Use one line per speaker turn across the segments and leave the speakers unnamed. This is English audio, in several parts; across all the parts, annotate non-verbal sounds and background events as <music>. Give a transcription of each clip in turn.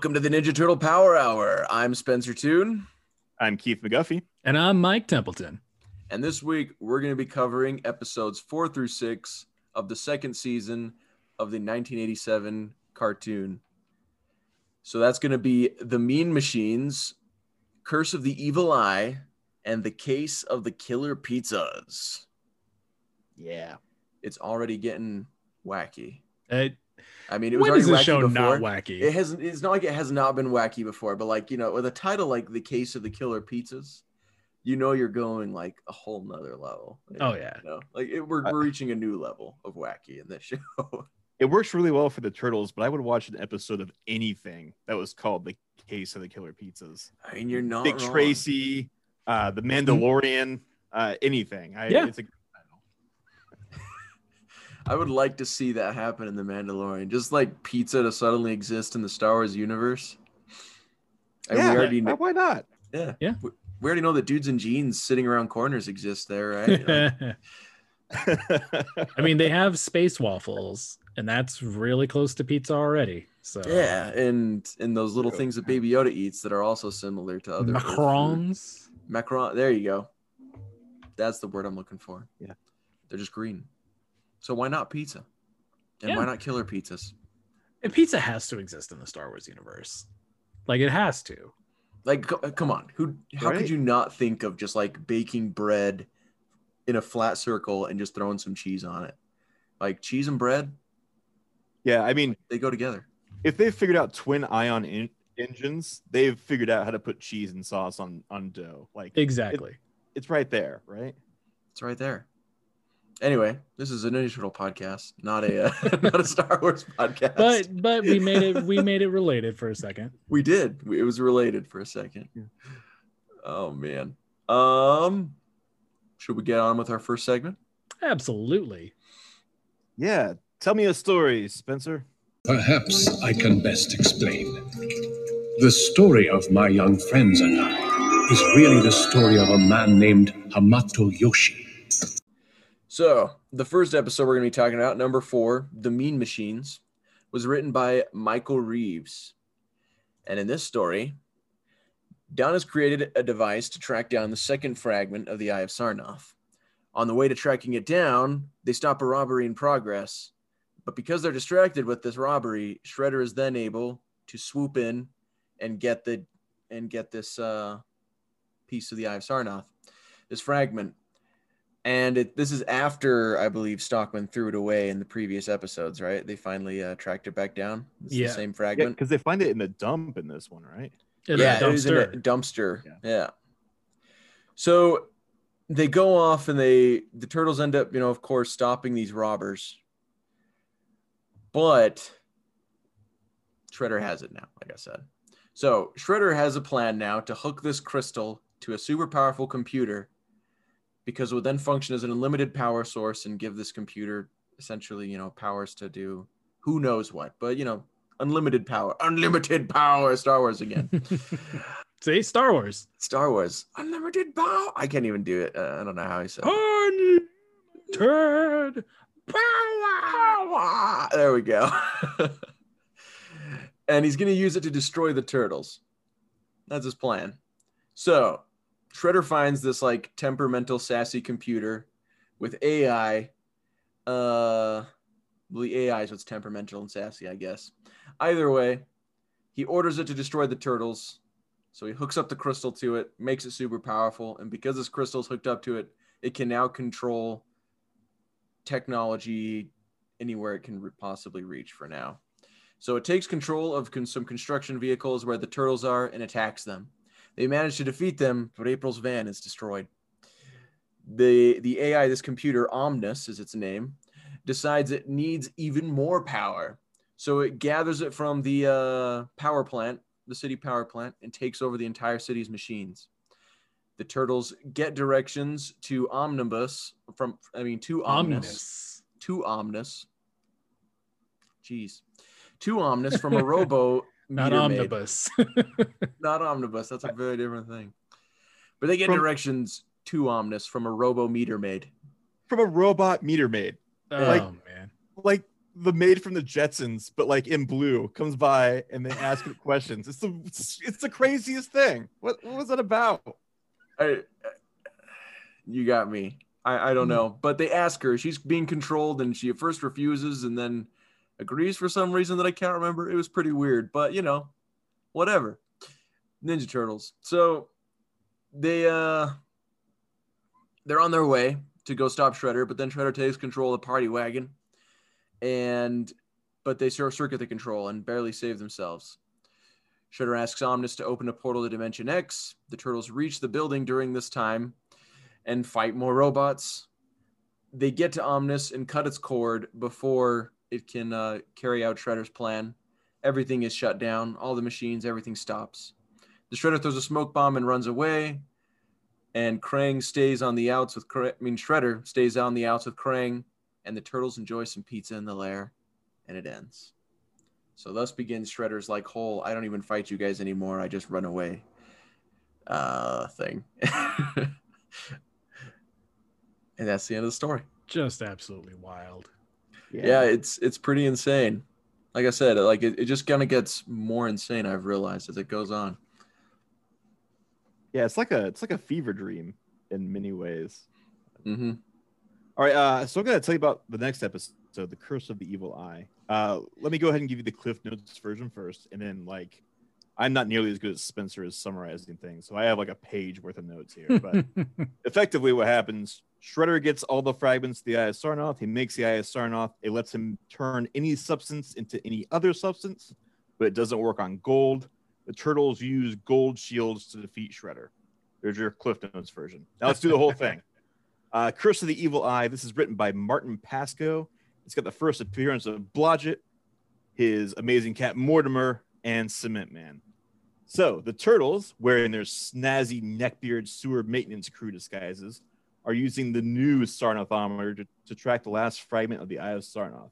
Welcome to the Ninja Turtle Power Hour. I'm Spencer Toon,
I'm Keith McGuffey.
And I'm Mike Templeton.
And this week we're going to be covering episodes four through six of the second season of the 1987 cartoon. So that's going to be The Mean Machines, Curse of the Evil Eye, and The Case of the Killer Pizzas.
Yeah.
It's already getting wacky.
Uh,
I mean, it was
when
already
is
wacky
show
before.
not wacky?
It hasn't. It's not like it has not been wacky before, but like you know, with a title like "The Case of the Killer Pizzas," you know you're going like a whole nother level.
Oh, yeah.
You know? like it, we're we're reaching a new level of wacky in this <laughs> show.
It works really well for the turtles, but I would watch an episode of anything that was called The Case of the Killer Pizzas.
I mean, you're not
Dick
wrong.
Tracy, uh, The Mandalorian, uh, anything. I,
Yeah.
It's a <laughs>
I would like to see that happen in the Mandalorian, just like pizza to suddenly exist in the Star Wars universe. And
yeah,
we already know,
why not?
yeah,
Yeah.
We, we already know that dudes in jeans sitting around corners exist there, right? Like, <laughs>
I mean, they have space waffles, and that's really close to pizza already. So
yeah, and and those little things that Baby Yoda eats that are also similar to other Earth
macarons.
Macaron. There you go. That's the word I'm looking for.
Yeah.
They're just green. So why not pizza? And
Yeah.
why not killer pizzas?
And pizza has to exist in the Star Wars universe. Like it has to.
Like, uh, come on. Who? How
Right.
could you not think of just like baking bread in a flat circle and just throwing some cheese on it? Like cheese and bread,
yeah, I mean,
they go together.
if they've figured out twin ion en- engines, they've figured out how to put cheese and sauce on on dough. Like
Exactly.
it's right there, right?
It's right there. Anyway, this is a Ninja Turtle podcast, not a uh, <laughs> not a Star Wars podcast.
but but we made it we made it related for a second. <laughs>
We did. It was related for a second.
Yeah.
Oh man. Um should we get on with our first segment?
Absolutely.
Yeah. Tell me a story, Spencer.
Perhaps I can best explain. The story of my young friends and I is really the story of a man named Hamato Yoshi.
So, the first episode we're going to be talking about, number 4, The Mean Machines, was written by Michael Reaves. And in this story, Don has created a device to track down the second fragment of the Eye of Sarnoth. On the way to tracking it down, they stop a robbery in progress. But because they're distracted with this robbery, Shredder is then able to swoop in and get the and get this uh, piece of the Eye of Sarnoth, this fragment. And it, this is after I believe Stockman threw it away in the previous episodes, right? They finally uh, tracked it back down. It's
Yeah.
the same
Yeah,
fragment.
because they find it in the dump in this one, right?
In
yeah,
a
it was in a
dumpster.
dumpster.
Yeah.
Yeah. So they go off and they the turtles end up, you know, of course, stopping these robbers. But Shredder has it now, like I said. So Shredder has a plan now to hook this crystal to a super powerful computer because it would then function as an unlimited power source and give this computer essentially, you know, powers to do who knows what, but you know, unlimited power, unlimited power, Star Wars again. <laughs>
See, Star Wars.
Star Wars, unlimited power. I can't even do it. Uh, I don't know how he said. it.
Unlimited
Power. There we go. <laughs> and he's going to use it to destroy the turtles. That's his plan. So Shredder finds this like temperamental, sassy computer with AI. Uh, the AI is what's temperamental and sassy, I guess. Either way, he orders it to destroy the turtles. So he hooks up the crystal to it, makes it super powerful, and because this crystal's hooked up to it, it can now control technology anywhere it can possibly reach for now. So it takes control of con- some construction vehicles where the turtles are and attacks them. They manage to defeat them, but April's van is destroyed. The the AI, this computer, Omnis is its name, decides it needs even more power. So it gathers it from the uh, power plant, the city power plant, and takes over the entire city's machines. The turtles get directions to Omnibus from, I mean, to Omnis,
Omnus.
to Omnis. Jeez, to Omnis from a robo
Not omnibus. <laughs>
Not omnibus. That's a very different thing. But they get
From-
directions to Omnis from a robo meter maid.
From a robot meter maid,
oh
Like-
man.
like the maid from the Jetsons, but like in blue, comes by and they ask it <laughs> questions. It's the it's, it's the craziest thing. What what was that about?
I, you got me. I, I don't hmm. know. But they ask her. She's being controlled, and she at first refuses, and then agrees for some reason that I can't remember. It was pretty weird, but you know, whatever. Ninja Turtles. So they uh they're on their way to go stop Shredder, but then Shredder takes control of the party wagon, and but they circuit the control and barely save themselves. Shredder asks Omnis to open a portal to Dimension X. The turtles reach the building during this time and fight more robots. They get to Omnis and cut its cord before it can uh, carry out Shredder's plan. Everything is shut down, all the machines, everything stops. The Shredder throws a smoke bomb and runs away. And Krang stays on the outs with Krang, I mean Shredder stays on the outs with Krang, and the turtles enjoy some pizza in the lair, and it ends. So thus begins Shredder's like whole I don't even fight you guys anymore, I just run away uh thing. <laughs> and that's the end of the story.
Just absolutely wild.
Yeah, it's it's pretty insane. Like I said, like it, it just kind of gets more insane, I've realized as it goes on.
yeah. It's like a it's like a fever dream in many ways.
hmm
All right, uh, so I'm gonna tell you about the next episode, the Curse of the Evil Eye. Uh, let me go ahead and give you the Cliff Notes version first, and then like, I'm not nearly as good as Spencer as summarizing things, so I have like a page worth of notes here. But <laughs> effectively, what happens? Shredder gets all the fragments of the Eye of Sarnoth. He makes the Eye of Sarnoth. It lets him turn any substance into any other substance, but it doesn't work on gold. The turtles use gold shields to defeat Shredder. There's your Cliff Notes version. Now let's do the whole thing. <laughs> Uh, Curse of the Evil Eye. This is written by Martin Pasko. It's got the first appearance of Blodgett, his amazing cat Mortimer, and Cement Man. So the turtles, wearing their snazzy neckbeard sewer maintenance crew disguises, are using the new Sarnothometer to, to track the last fragment of the Eye of Sarnoth.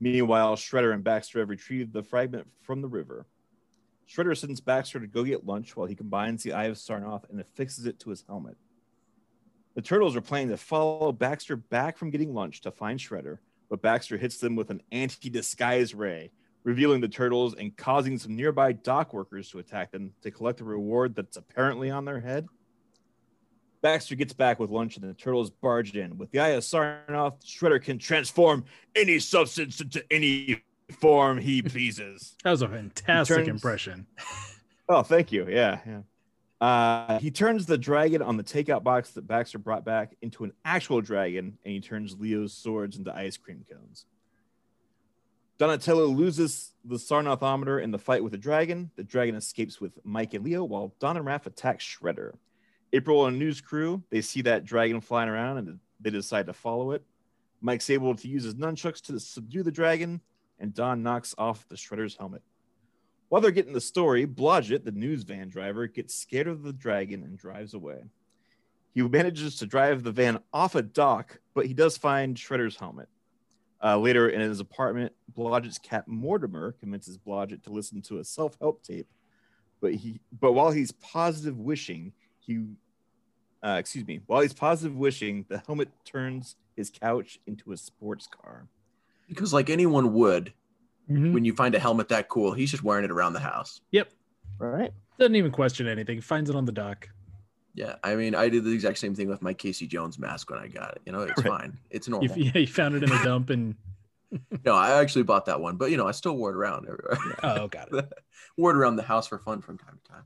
Meanwhile, Shredder and Baxter have retrieved the fragment from the river. Shredder sends Baxter to go get lunch while he combines the Eye of Sarnoth and affixes it to his helmet. The turtles are planning to follow Baxter back from getting lunch to find Shredder, but Baxter hits them with an anti disguise ray, revealing the turtles and causing some nearby dock workers to attack them to collect the reward that's apparently on their head. Baxter gets back with lunch and the turtles barged in. With the Eye of Sarnoth, Shredder can transform any substance into any form he <laughs> pleases.
That was a fantastic
turns-
impression.
Oh, thank you. Yeah, yeah. Uh, he turns the dragon on the takeout box that Baxter brought back into an actual dragon, and he turns Leo's swords into ice cream cones. Donatello loses the Sarnothometer in the fight with the dragon. The dragon escapes with Mike and Leo, while Don and Raph attack Shredder. April and News Crew they see that dragon flying around, and they decide to follow it. Mike's able to use his nunchucks to subdue the dragon, and Don knocks off the Shredder's helmet. While they're getting the story, Blodgett, the news van driver, gets scared of the dragon and drives away. He manages to drive the van off a dock, but he does find Shredder's helmet. Uh, later in his apartment, Blodgett's cat Mortimer convinces Blodgett to listen to a self-help tape, but he but while he's positive wishing, he uh, excuse me, while he's positive wishing, the helmet turns his couch into a sports car.
Because like anyone would,
Mhm.
when you find a helmet that cool, he's just wearing it around the house.
Yep.
Right.
Doesn't even question anything. Finds it on the dock.
Yeah, I mean, I did the exact same thing with my Casey Jones mask when I got it. You know, it's <laughs>
Right.
fine. It's
You,
normal. <laughs>
yeah, you found it in a dump and <laughs>
No, I actually bought that one, but you know, I still wore it around everywhere.
oh, got it.
wore it around the house for fun from time to time.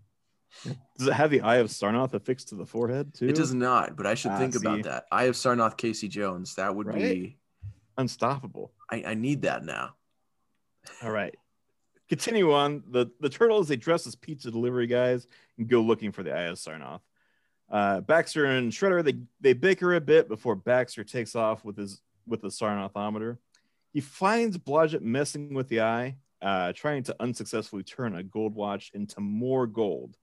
Does it have the Eye of Sarnoth affixed to the forehead too?
It does not, but I should
Ah,
think
see.
about that. I have Sarnoth Casey Jones. That would be.
Unstoppable.
I, I need that now.
All right. Continue on. The the turtles they dress as pizza delivery guys and go looking for the Eye of Sarnoth. Uh, Baxter and Shredder they they bicker a bit before Baxter takes off with his with the Sarnothometer. He finds Blodgett messing with the eye, uh, trying to unsuccessfully turn a gold watch into more gold.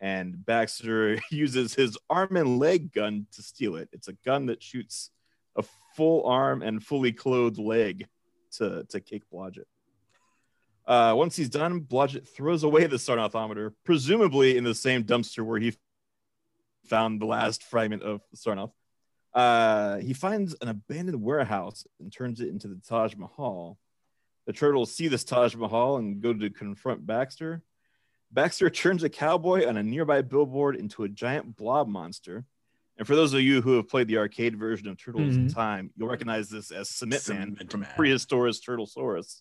And Baxter <laughs> uses his arm and leg gun to steal it. It's a gun that shoots a full arm and fully clothed leg to, to kick Blodgett. Uh, once he's done, Blodgett throws away the Sarnothometer, presumably in the same dumpster where he found the last fragment of Sarnoth. Uh, he finds an abandoned warehouse and turns it into the Taj Mahal. The turtles see this Taj Mahal and go to confront Baxter. Baxter turns a cowboy on a nearby billboard into a giant blob monster. And for those of you who have played the arcade version of Turtles in
Mhm.
Time, you'll recognize this as Cement Man from
Man.
prehistoric Turtlesaurus.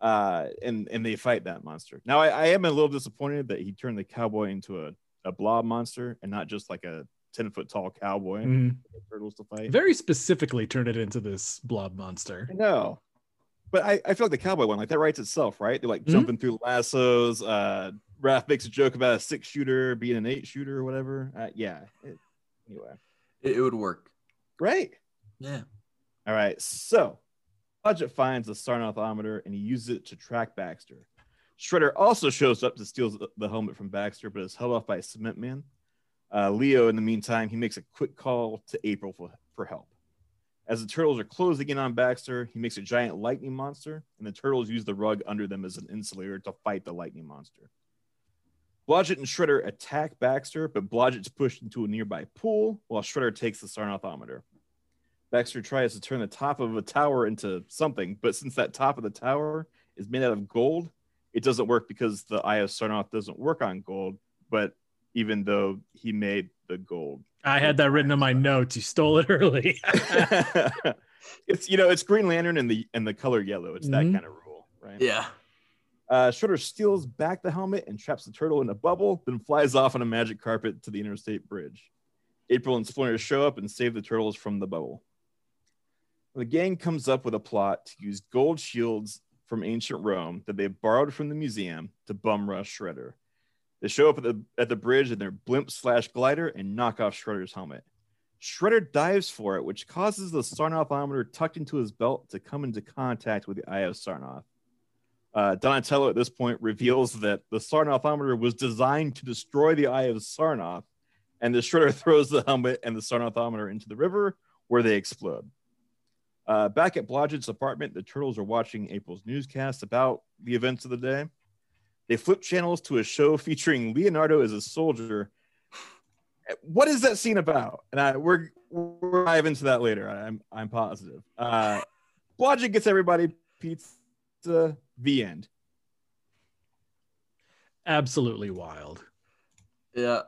Uh, and and they fight that monster. Now I, I am a little disappointed that he turned the cowboy into a, a blob monster and not just like a 10 foot tall cowboy
Mhm.
for the turtles to fight.
Very specifically turned it into this blob monster.
I know. But I, I feel like the cowboy one, like that writes itself, right? They're like
Mhm.
jumping through lassos. Uh, Raph makes a joke about a six shooter being an eight shooter or whatever. Uh, yeah. It- anyway.
It, it would work.
Right.
Yeah.
All right. So Blodgett finds the Sarnothometer and he uses it to track Baxter. Shredder also shows up to steal the- the helmet from Baxter, but is held off by a Cement Man. Uh, Leo, in the meantime, he makes a quick call to April for, for help. As the turtles are closing in on Baxter, he makes a giant lightning monster, and the turtles use the rug under them as an insulator to fight the lightning monster. Blodgett and Shredder attack Baxter, but Blodgett's pushed into a nearby pool while Shredder takes the Sarnothometer. Baxter tries to turn the top of a tower into something, but since that top of the tower is made out of gold, it doesn't work because the Eye of Sarnoth doesn't work on gold. But even though he made the gold,
I had that written in my notes. You stole it early. <laughs>
it's you know it's Green Lantern and the and the color yellow. It's that
Mhm.
kind of rule, right?
Yeah.
Uh, Shredder steals back the helmet and traps the turtle in a bubble, then flies off on a magic carpet to the interstate bridge. April and Splinter show up and save the turtles from the bubble. The gang comes up with a plot to use gold shields from ancient Rome that they borrowed from the museum to bum rush Shredder. They show up at the, at the bridge in their blimp slash glider and knock off Shredder's helmet. Shredder dives for it, which causes the Sarnothometer tucked into his belt to come into contact with the Eye of Sarnoth. Uh, Donatello at this point reveals that the Sarnothometer was designed to destroy the Eye of Sarnoth, and the Shredder <laughs> throws the helmet and the Sarnothometer into the river where they explode. Uh, back at Blodgett's apartment, the turtles are watching April's newscast about the events of the day. They flip channels to a show featuring Leonardo as a soldier. What is that scene about? And I, we're we'll dive into that later. I'm I'm positive. Uh, Blodgett gets everybody pizza. The end.
Absolutely wild.
Yeah.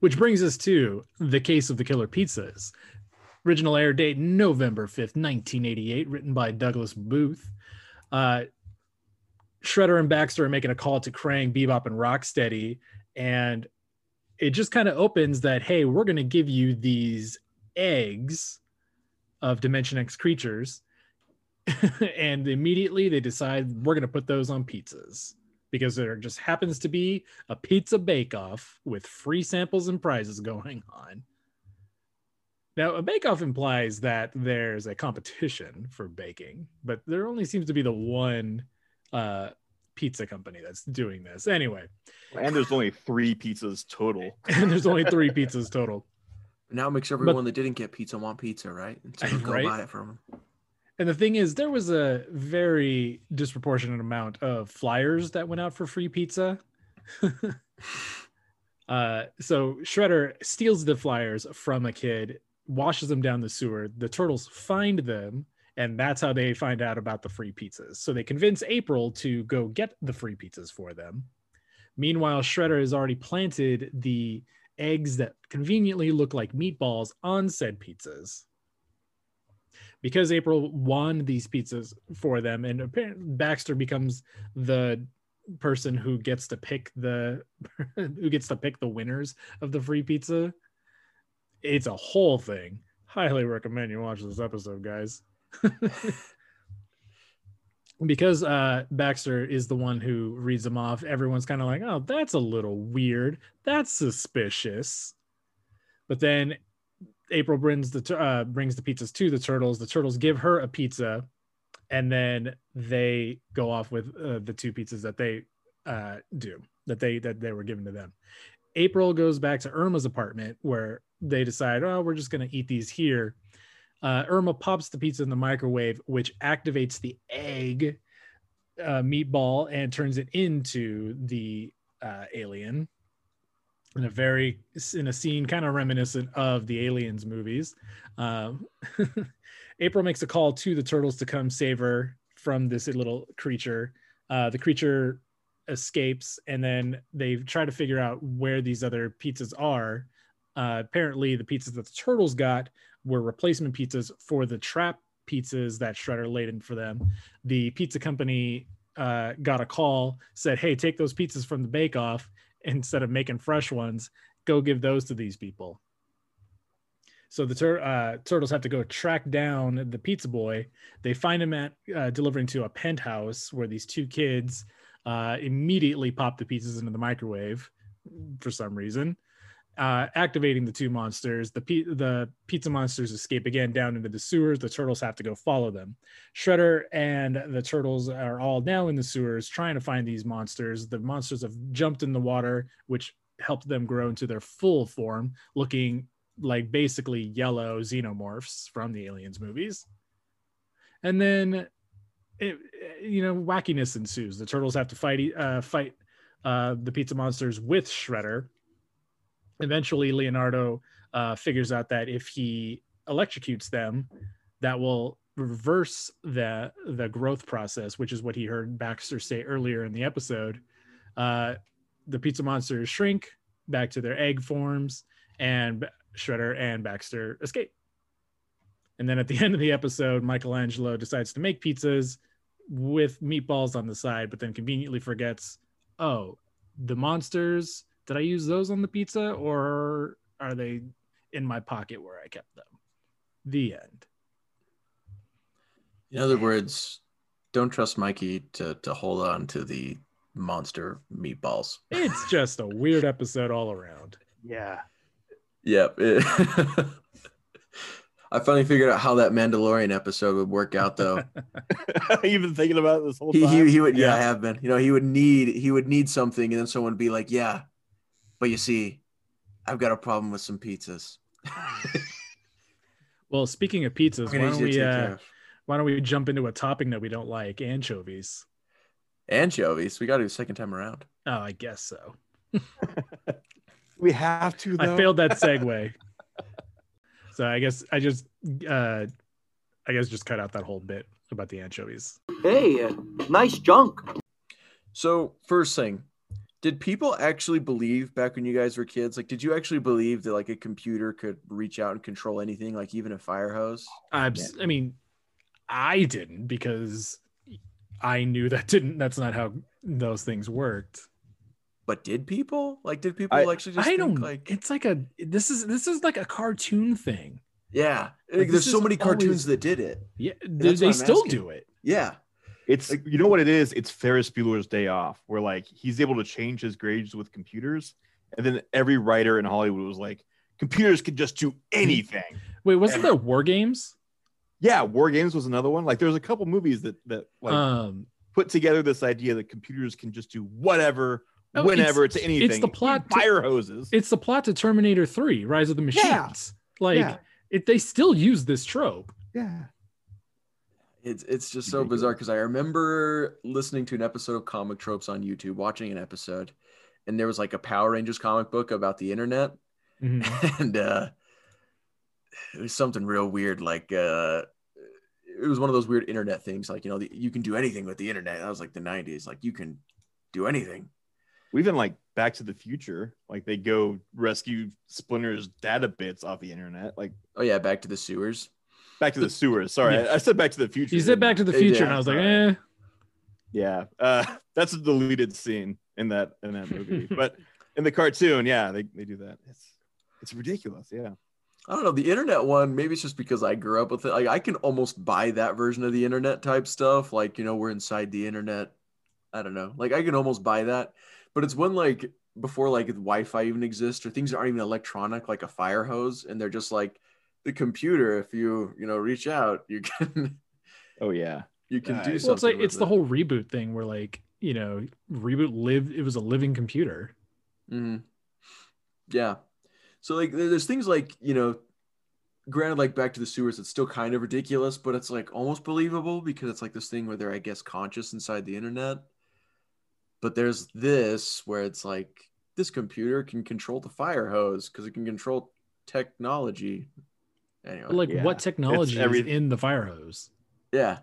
Which brings us to the case of the killer pizzas. Original air date November 5th, 1988, written by Douglas Booth. Uh, Shredder and Baxter are making a call to Krang, Bebop, and Rocksteady. And it just kind of opens that, hey, we're going to give you these eggs of Dimension X creatures. <laughs> and immediately they decide we're going to put those on pizzas because there just happens to be a pizza bake off with free samples and prizes going on. Now, a bake off implies that there's a competition for baking, but there only seems to be the one uh, pizza company that's doing this. Anyway,
And there's only three pizzas total. <laughs>
and there's only three pizzas total.
Now it makes everyone that didn't get pizza want pizza, right? And so go
Right?
buy it from them.
And the thing is, there was a very disproportionate amount of flyers that went out for free pizza. <laughs> uh, so Shredder steals the flyers from a kid, washes them down the sewer. The turtles find them, and that's how they find out about the free pizzas. So they convince April to go get the free pizzas for them. Meanwhile, Shredder has already planted the eggs that conveniently look like meatballs on said pizzas because April won these pizzas for them, and apparently Baxter becomes the person who gets to pick the <laughs> who gets to pick the winners of the free pizza. It's a whole thing. Highly recommend you watch this episode, guys. <laughs> because uh Baxter is the one who reads them off, everyone's kind of like, "Oh, that's a little weird. That's suspicious." But then April brings the uh, brings the pizzas to the turtles. The turtles give her a pizza, and then they go off with uh, the two pizzas that they uh, do that they that they were given to them. April goes back to Irma's apartment where they decide, oh, we're just gonna eat these here. Uh, Irma pops the pizza in the microwave, which activates the egg uh, meatball and turns it into the uh, alien in a very in a scene kind of reminiscent of the aliens movies. Um, <laughs> april makes a call to the turtles to come save her from this little creature. Uh, the creature escapes and then they try to figure out where these other pizzas are. Uh, apparently the pizzas that the turtles got were replacement pizzas for the trap pizzas that shredder laid in for them the pizza company uh, got a call said hey take those pizzas from the bake off <laughs> instead of making fresh ones, go give those to these people. So the tur- uh, turtles have to go track down the pizza boy. They find him at uh, delivering to a penthouse where these two kids uh, immediately pop the pizzas into the microwave for some reason, uh, activating the two monsters. The pi- the pizza monsters escape again down into the sewers. The turtles have to go follow them. Shredder and the turtles are all now in the sewers trying to find these monsters. The monsters have jumped in the water, which helped them grow into their full form, looking like basically yellow xenomorphs from the aliens movies. And then, it, you know, wackiness ensues. The turtles have to fight uh, fight uh, the pizza monsters with Shredder. Eventually, Leonardo uh, figures out that if he electrocutes them, that will reverse the the growth process, which is what he heard Baxter say earlier in the episode. Uh, the pizza monsters shrink back to their egg forms, and Shredder and Baxter escape. And then at the <laughs> end of the episode, Michelangelo decides to make pizzas with meatballs on the side, but then conveniently forgets, oh, the monsters, did I use those on the pizza or are they in my pocket where I kept them? The end.
In other words, don't trust Mikey to to hold on to the monster meatballs.
It's <laughs> just a weird episode all around.
Yeah.
Yep. it- <laughs> I finally figured out how that Mandalorian episode would work out, though. <laughs>
You've been thinking about it this whole
he,
time.
he he would yeah, I have been. You know, he would need he would need something, and then someone would be like, "Yeah, but you see, I've got a problem with some pizzas. <laughs>
Well, speaking of pizzas, why don't we uh, why don't we jump into a topping that we don't like, anchovies?
anchovies. We got to do second time around.
Oh, I guess so. <laughs>
we have to. Though.
I failed that <laughs> segue. so I guess I just uh I guess just cut out that whole bit about the anchovies.
Hey, uh, nice junk.
So first thing, did people actually believe back when you guys were kids? Like, did you actually believe that like a computer could reach out and control anything, like even a fire hose?
I, I mean, I didn't because I knew that didn't. That's not how those things worked.
But did people? Like, did people
I-
actually just
I
think
don't.
like,
it's like a. This is this is like a cartoon thing.
yeah?
Like,
Like, there's so many cartoons
always-
that did it.
Yeah, they, they still
asking.
do it.
Yeah,
It's you know what it is. It's Ferris Bueller's Day Off, where like he's able to change his grades with computers, and then every writer in Hollywood was like, computers can just do anything.
Wait, wasn't there War Games?
yeah, War Games was another one. Like there's a couple movies that that like
um,
put together this idea that computers can just do whatever,
Oh,
whenever
it's-
it's, anything.
the plot to-
Fire hoses.
it's the plot to Terminator Three: Rise of the Machines.
Yeah.
Like
Yeah.
it, they still use this trope.
yeah.
It's it's just so bizarre because I remember listening to an episode of Comic Tropes on YouTube, watching an episode, and there was like a Power Rangers comic book about the internet,
Mhm. <laughs>
and uh it was something real weird like uh it was one of those weird internet things like you know the, you can do anything with the internet that was like the 90s like you can do anything We
Even like Back to the Future, like they go rescue Splinter's data bits off the internet. Like
oh yeah back to the sewers
Back to the sewers. Sorry,
Yeah.
I, I said Back to the Future.
You said Back to the Future, and I was like, eh.
Yeah, uh, <laughs> that's a deleted scene in that in that movie. <laughs> but in the cartoon, yeah, they, they do that. It's it's ridiculous. Yeah.
I don't know the internet one. Maybe it's just because I grew up with it. Like I can almost buy that version of the internet type stuff. Like you know we're inside the internet. I don't know. Like I can almost buy that, but it's when like before like Wi-Fi even exists or things aren't even electronic, like a fire hose, and they're just like the computer. If you you know reach out, you can
Oh yeah.
you can
Uh,
do
well,
something.
Well, it's like
with
it's the whole reboot thing where like you know reboot lived. It was a living computer.
hmm Yeah. So like there's things like, you know, granted like back to the sewers, it's still kind of ridiculous, but it's like almost believable because it's like this thing where they're, I guess, conscious inside the internet. But there's this where it's like this computer can control the fire hose because it can control technology. Anyway,
But, like
Yeah.
what technology
every-
is in the fire hose?
yeah.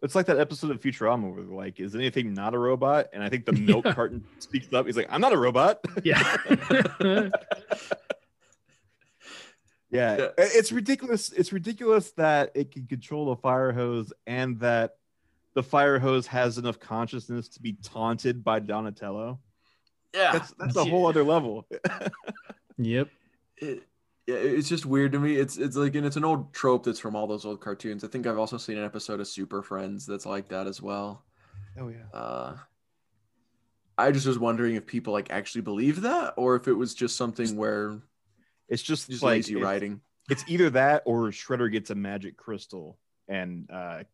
It's like that episode of Futurama where they're like, is anything not a robot? And I think the <laughs> milk
Yeah.
carton speaks up. He's like, I'm not a robot.
Yeah. <laughs> <laughs>
Yeah,
Yeah.
it's ridiculous. It's ridiculous that it can control a fire hose and that the fire hose has enough consciousness to be taunted by Donatello.
Yeah.
That's that's a whole other level.
yep.
it, yeah, it's just weird to me. It's it's like and it's an old trope that's from all those old cartoons. I think I've also seen an episode of Super Friends that's like that as well.
oh yeah.
Uh, I just was wondering if people like actually believe that, or if it was just something where
It's just,
just
like
lazy
it's,
writing.
it's either that or Shredder gets a magic crystal and uh,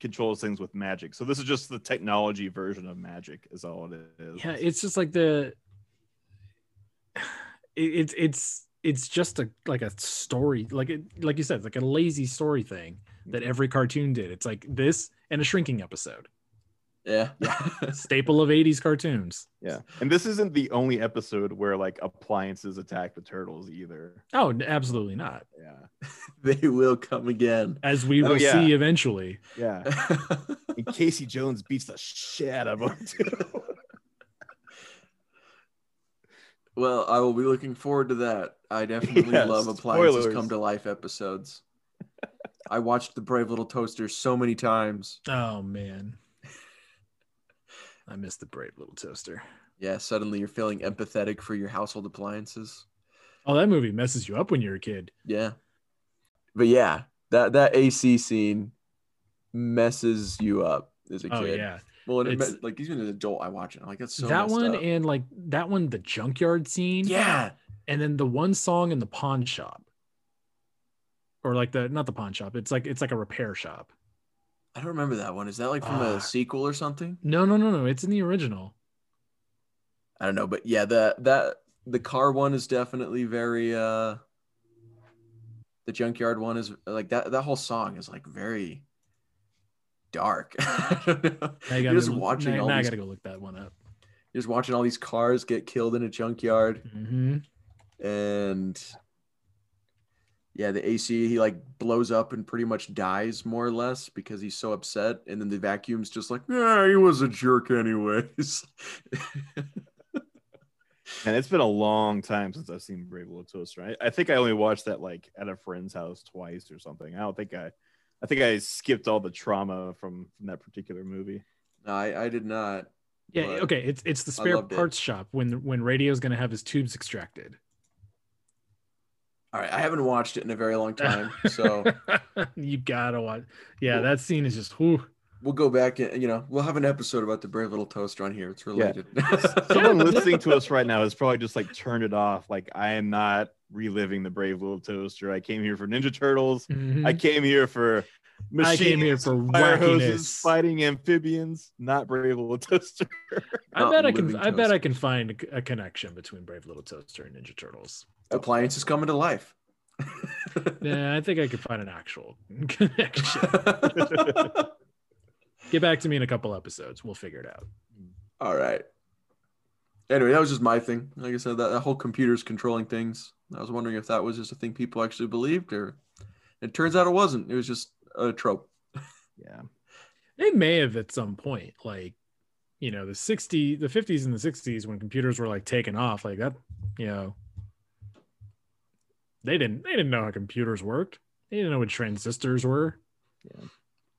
controls things with magic. So this is just the technology version of magic, is all it is.
Yeah, it's just like the <sighs> it, it's it's it's just a like a story like it like you said it's like a lazy story thing that
Mm-hmm.
every cartoon did it's like this and a shrinking episode
Yeah, <laughs>
staple of 80s cartoons
yeah. And this isn't the only episode where like appliances attack the turtles either.
oh absolutely not
Yeah. <laughs>
they will come again.
as we
Oh,
will
yeah.
see eventually
Yeah. <laughs> And Casey Jones beats the shit out of them too.
Well, I will be looking forward to that. I definitely <laughs>
Yes,
love appliances
spoilers.
come to life episodes. I watched the Brave Little Toaster so many times.
oh man i miss the brave little toaster
Yeah, suddenly you're feeling empathetic for your household appliances.
oh that movie messes you up when you're a kid
Yeah. But yeah, that that AC scene messes you up as a
oh
kid.
yeah
Well, and
It's-
like even as an adult, I watch it. I'm like, that's so
that one
up.
and like that one the junkyard scene
yeah,
and then the one song in the pawn shop or like the not the pawn shop it's like it's like a repair shop
I don't remember that one. Is that like from
Ah.
a sequel or something?
no no no no it's in the original
I don't know, but yeah, that that the car one is definitely very. uh The junkyard one is like that. That whole song is like very dark. <laughs> I don't know.
Now you
You're just
look-
watching
now,
all
now i
these.
gotta go look that one up
You're just watching all these cars get killed in a junkyard.
hmm
and yeah the ac he like blows up and pretty much dies more or less because he's so upset and then the vacuum's just like yeah he was a jerk anyways <laughs>
And it's been a long time since I've seen Brave Little Toaster. I, I think I only watched that like at a friend's house twice or something. I don't think I I think I skipped all the trauma from from that particular movie.
no, I, I did not
yeah okay it's it's the spare
loved it.
parts shop when when radio's gonna have his tubes extracted
all right i haven't watched it in a very long time so <laughs>
you gotta watch yeah
Well-
that scene is just whew.
we'll go back and you know we'll have an episode about the brave little toaster on here it's related <laughs> <laughs>
Someone listening to us right now has probably just like turned it off. Like I am not reliving the Brave Little Toaster. I came here for Ninja Turtles.
Mhm.
I came here for
I came here for
fire hoses, fighting amphibians, not Brave Little Toaster. <laughs>
I bet I can.
living
I bet I can find a, a connection between Brave Little Toaster and Ninja Turtles.
appliances coming to life <laughs>
Yeah, I think I could find an actual <laughs> connection. Get back to me in a couple episodes. We'll figure it out.
All right. Anyway, that was just my thing. Like I said, that, that whole computers controlling things. I was wondering if that was just a thing people actually believed, or it turns out it wasn't. It was just a trope.
yeah.
They may have at some point, like, you know, the 60, the 50s and the 60s when computers were like taking off, like that, you know, they didn't they didn't know how computers worked. They didn't know what transistors were.
Yeah,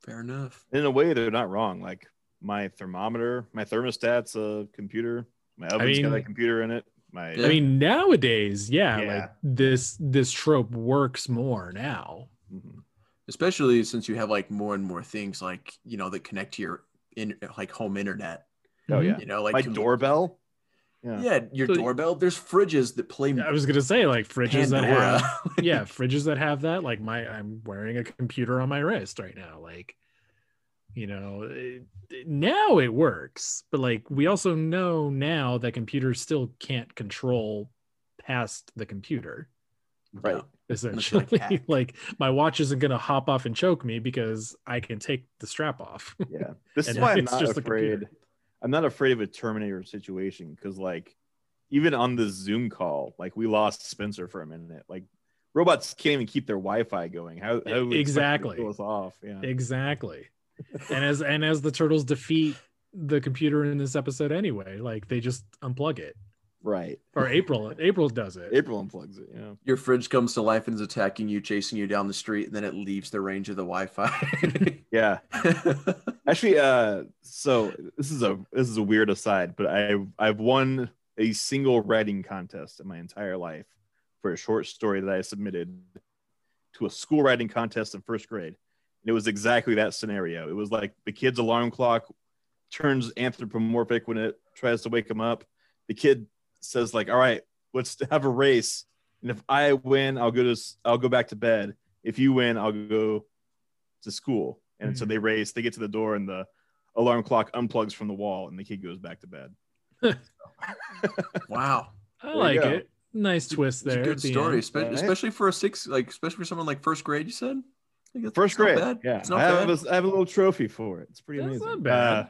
fair enough.
In a way, they're not wrong. Like my thermometer, my thermostat's a computer. My oven's got a computer in it. My
Yeah.
I mean, nowadays, yeah,
Yeah.
like this this trope works more now.
Mhm.
especially since you have like more and more things like you know that connect to your in like home internet.
oh yeah,
You know, like
my
com-
doorbell. Yeah.
Yeah, your
So-
doorbell. There's fridges that play
I was gonna say like fridges that
Pandora.
have <laughs> yeah, fridges that have that. Like my I'm wearing a computer on my wrist right now. Like, you know, it- it- now it works, but like we also know now that computers still can't control past the computer.
Right.
Essentially,
hack. <laughs>
like my watch isn't gonna hop off and choke me because I can take the strap off. <laughs>
Yeah. This is why I'm
it's
not
just
afraid. I'm not afraid of a Terminator situation because, like, even on the Zoom call, like we lost Spencer for a minute. Like, robots can't even keep their Wi-Fi going. How, how would we expect them to
Exactly.
kill us off? Yeah.
exactly and as and as the turtles defeat the computer in this episode anyway like they just unplug it
Right.
or april april does it
April unplugs it. Yeah.
Your fridge comes to life and is attacking you, chasing you down the street, and then it leaves the range of the Wi-Fi. <laughs>
Yeah. Actually, uh, so this is a this is a weird aside, but I I've won a single writing contest in my entire life for a short story that I submitted to a school writing contest in first grade. And it was exactly that scenario. It was like the kid's alarm clock turns anthropomorphic when it tries to wake him up. The kid says like, "All right, let's have a race, and if I win, I'll go to I'll go back to bed. If you win, I'll go to school." And so
Mhm.
they race. They get to the door, and the alarm clock unplugs from the wall, and the kid goes back to bed. <laughs>
wow,
i like it nice twist
it's
there
a good
the
story,
end.
especially for a six, like especially for someone like first grade. You said I think that's-
First grade.
bad.
Yeah. I have, a, I have a little trophy for it. It's pretty
That's
amazing.
not bad.
Uh,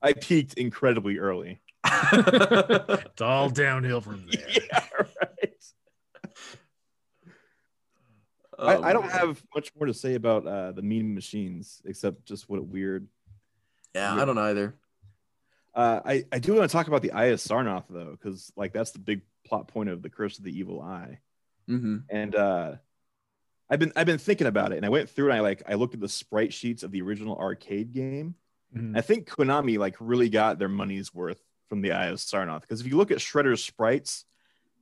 I peaked incredibly early. <laughs>
it's all downhill from <laughs> there
yeah, right.
Oh,
I, I don't
man.
have much more to say about uh, the Mean Machines except just what a weird.
Yeah, I don't either.
Uh, I I do want to talk about the Eye of Sarnoth though, because like that's the big plot point of the Curse of the Evil Eye.
hmm
and uh i've been i've been thinking about it and i went through and i like i looked at the sprite sheets of the original arcade game
Mhm.
i think konami like really got their money's worth from the eye of sarnoth because if you look at shredder's sprites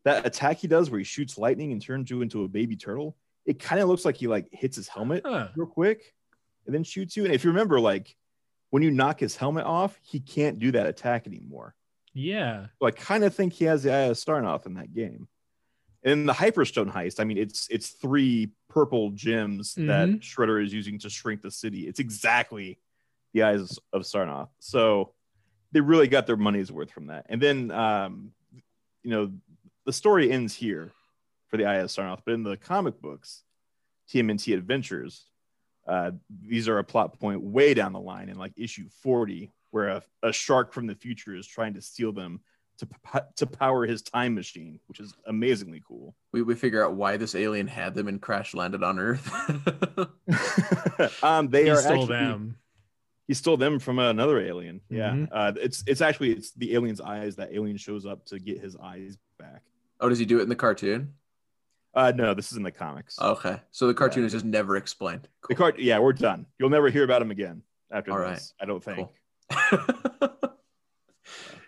that attack he does where he shoots lightning and turns you into a baby turtle it kind of looks like he like hits his helmet
Huh.
real quick and then shoots you and if you remember like when you knock his helmet off he can't do that attack anymore
yeah
so I kind of think he has the eye of Sarnoth in that game. And the Hyperstone heist, I mean, it's it's three purple gems that
Mhm.
Shredder is using to shrink the city. It's exactly the eyes of Sarnoth. So they really got their money's worth from that. And then, um, you know, the story ends here for the eye of Sarnoth, but in the comic books, TMNT Adventures, uh, these are a plot point way down the line in like issue 40, where a, a shark from the future is trying to steal them to, to power his time machine, which is amazingly cool.
We we figure out why this alien had them and crash landed on Earth. <laughs>
um, they
he
are
stole
actually,
them
He stole them from another alien. Yeah,
Mhm.
uh, it's it's actually it's the alien's eyes. That alien shows up to get his eyes back.
oh, does he do it in the cartoon?
Uh, no, this is in the comics.
Okay, so the cartoon is just never explained.
The
Cool.
card, yeah, we're done. You'll never hear about him again after
All
this. I don't think.
Cool. <laughs>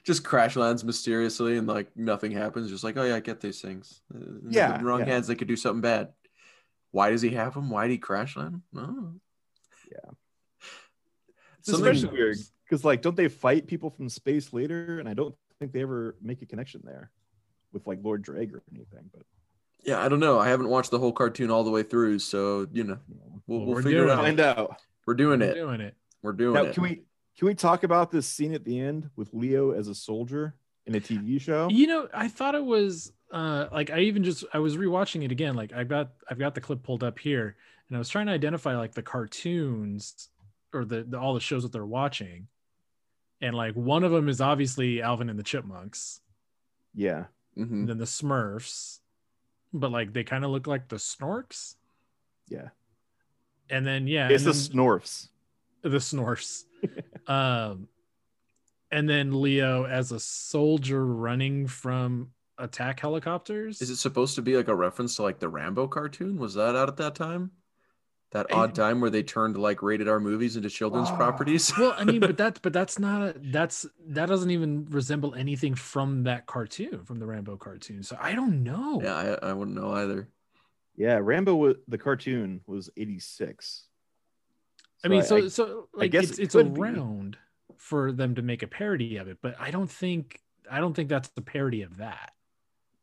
just crash lands mysteriously and like nothing happens. Just like, oh yeah, I get these things. Uh, in the
Yeah,
wrong
yeah.
hands, they could do something bad. Why does he have them? Why did he crash land? Oh.
Yeah. It's
Something-
especially weird because like, don't they fight people from space later? And I don't think they ever make a connection there with like Lord Dregg or anything. But
Yeah, I don't know. I haven't watched the whole cartoon all the way through, so you know, we'll,
Well,
we'll
we're
figure it out.
find out.
We're doing
We're
it.
doing it
We're doing
Now,
it.
can we can we talk about this scene at the end with Leo as a soldier in a TV show?
You know, I thought it was uh like I even just I was rewatching it again. Like I've got I've got the clip pulled up here, and I was trying to identify like the cartoons or the, the all the shows that they're watching, and like one of them is obviously Alvin and the Chipmunks,
Yeah,
Mhm.
and then the Smurfs, but like they kind of look like the Snorks,
yeah.
and then yeah,
It's the
then-
Snorfs.
the Snorfs. <laughs> um, and then Leo as a soldier running from attack helicopters.
Is it supposed to be like a reference to like the Rambo cartoon? Was that out at that time? that
I-
odd time where they turned like rated R movies into children's
Oh.
properties. <laughs>
Well, I mean, but that's but that's not a, that's that doesn't even resemble anything from that cartoon, from the Rambo cartoon. So I don't know.
yeah, I, I wouldn't know either.
Yeah, Rambo wa- the cartoon was 86.
I mean, so
I-
so
I
like
guess
it's
it
it's
could be.
around for them to make a parody of it, but I don't think I don't think that's the parody of that.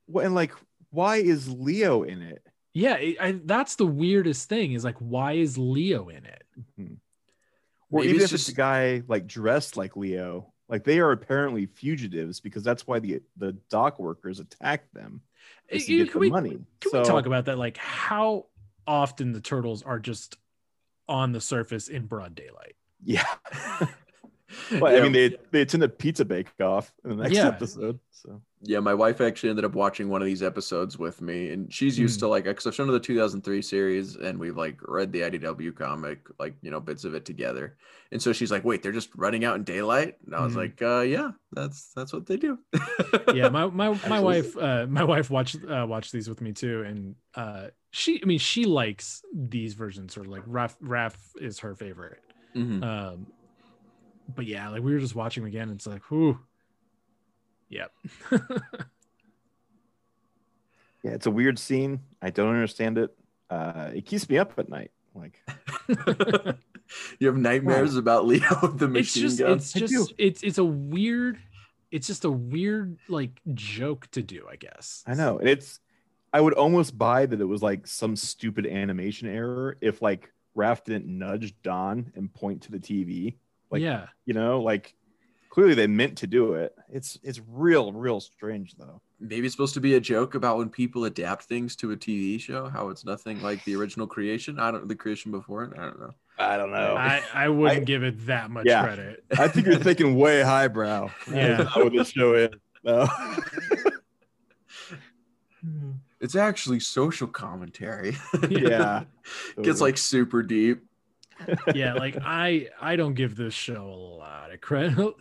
well, and like, why is Leo in it?
Yeah, it, I, that's the weirdest thing is like, why is Leo in it? Mm-hmm.
Or
Maybe
even
it's
if it's a guy like dressed like Leo, like they are apparently fugitives because that's why the the dock workers attacked them is to
You-
get
can
the
we,
money.
Can
so,
we talk about that? Like how often the turtles are just on the surface in broad daylight?
Yeah, well,
yeah,
I mean they they attend a pizza bake off in the next
Yeah.
episode. So
yeah, my wife actually ended up watching one of these episodes with me, and she's used
Hmm.
to like, because I've shown her the 2003 series, and we've like read the IDW comic, like you know bits of it together, and so she's like, "Wait, they're just running out in daylight?" And I was
Mhm.
like, uh, "Yeah, that's that's what they do."
yeah my my, my <laughs>
Absolutely.
wife uh my wife watched uh watched these with me too and uh she i mean she likes these versions or like raph raph is her favorite
Mhm.
um but yeah like we were just watching them again and it's like whoo yep <laughs>
yeah, it's a weird scene. I don't understand it. Uh, it keeps me up at night. Like, <laughs>
you have nightmares about Leo with the
it's
machine
just
gun.
it's
I
just it's it's a weird it's just a weird like joke to do i guess
I know, and it's. I would almost buy that it was like some stupid animation error if like Raph didn't nudge Don and point to the TV. Like,
yeah
you know, like clearly they meant to do it. It's it's real, real strange though.
Maybe it's supposed to be a joke about when people adapt things to a TV show, how it's nothing like the original creation. I don't the creation before it. I don't know.
I don't know.
i i wouldn't
I-
give it that much
Yeah.
credit
I think you're thinking way highbrow. <laughs>
Yeah.
That's not what this show is. No. <laughs>
It's actually social commentary. <laughs>
yeah.
Gets like super deep.
Yeah like i i don't give this show a lot of credit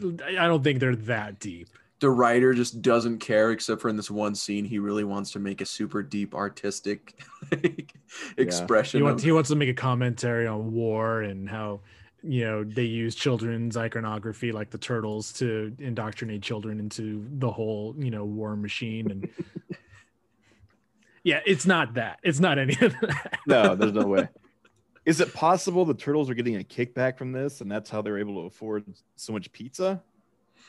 <laughs> i don't think they're that deep
The writer just doesn't care, except for in this one scene, he really wants to make a super deep artistic <laughs> like, expression.
he wants
of-
he wants to make a commentary on war and how you know they use children's iconography like the turtles to indoctrinate children into the whole you know war machine and <laughs> yeah it's not that it's not any of that
No, there's no way. Is it possible the turtles are getting a kickback from this and that's how they're able to afford so much pizza?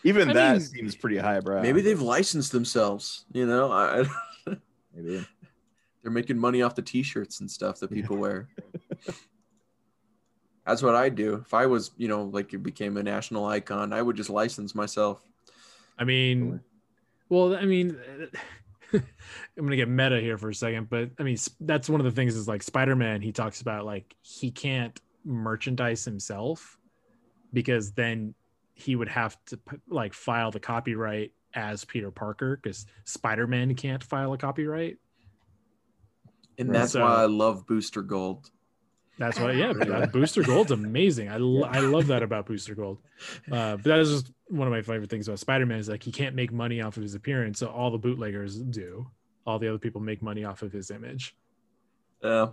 Even
I
that
mean-
seems pretty highbrow.
Maybe they've licensed themselves. You know, I,
maybe. <laughs>
they're making money off the T-shirts and stuff that people <laughs> wear. That's what I'd do. If I was, you know, like it became a national icon, I would just license myself.
i mean well i mean <laughs> i'm gonna get meta here for a second but i mean that's one of the things is like spider-man he talks about like he can't merchandise himself because then he would have to like file the copyright as peter parker because spider-man can't file a copyright
And that's
So-
why I love Booster Gold.
That's why yeah but booster gold's amazing i, lo- I love that about booster gold uh, but that is just one of my favorite things about spider-man is like he can't make money off of his appearance so all the bootleggers do all the other people make money off of his image
Yeah.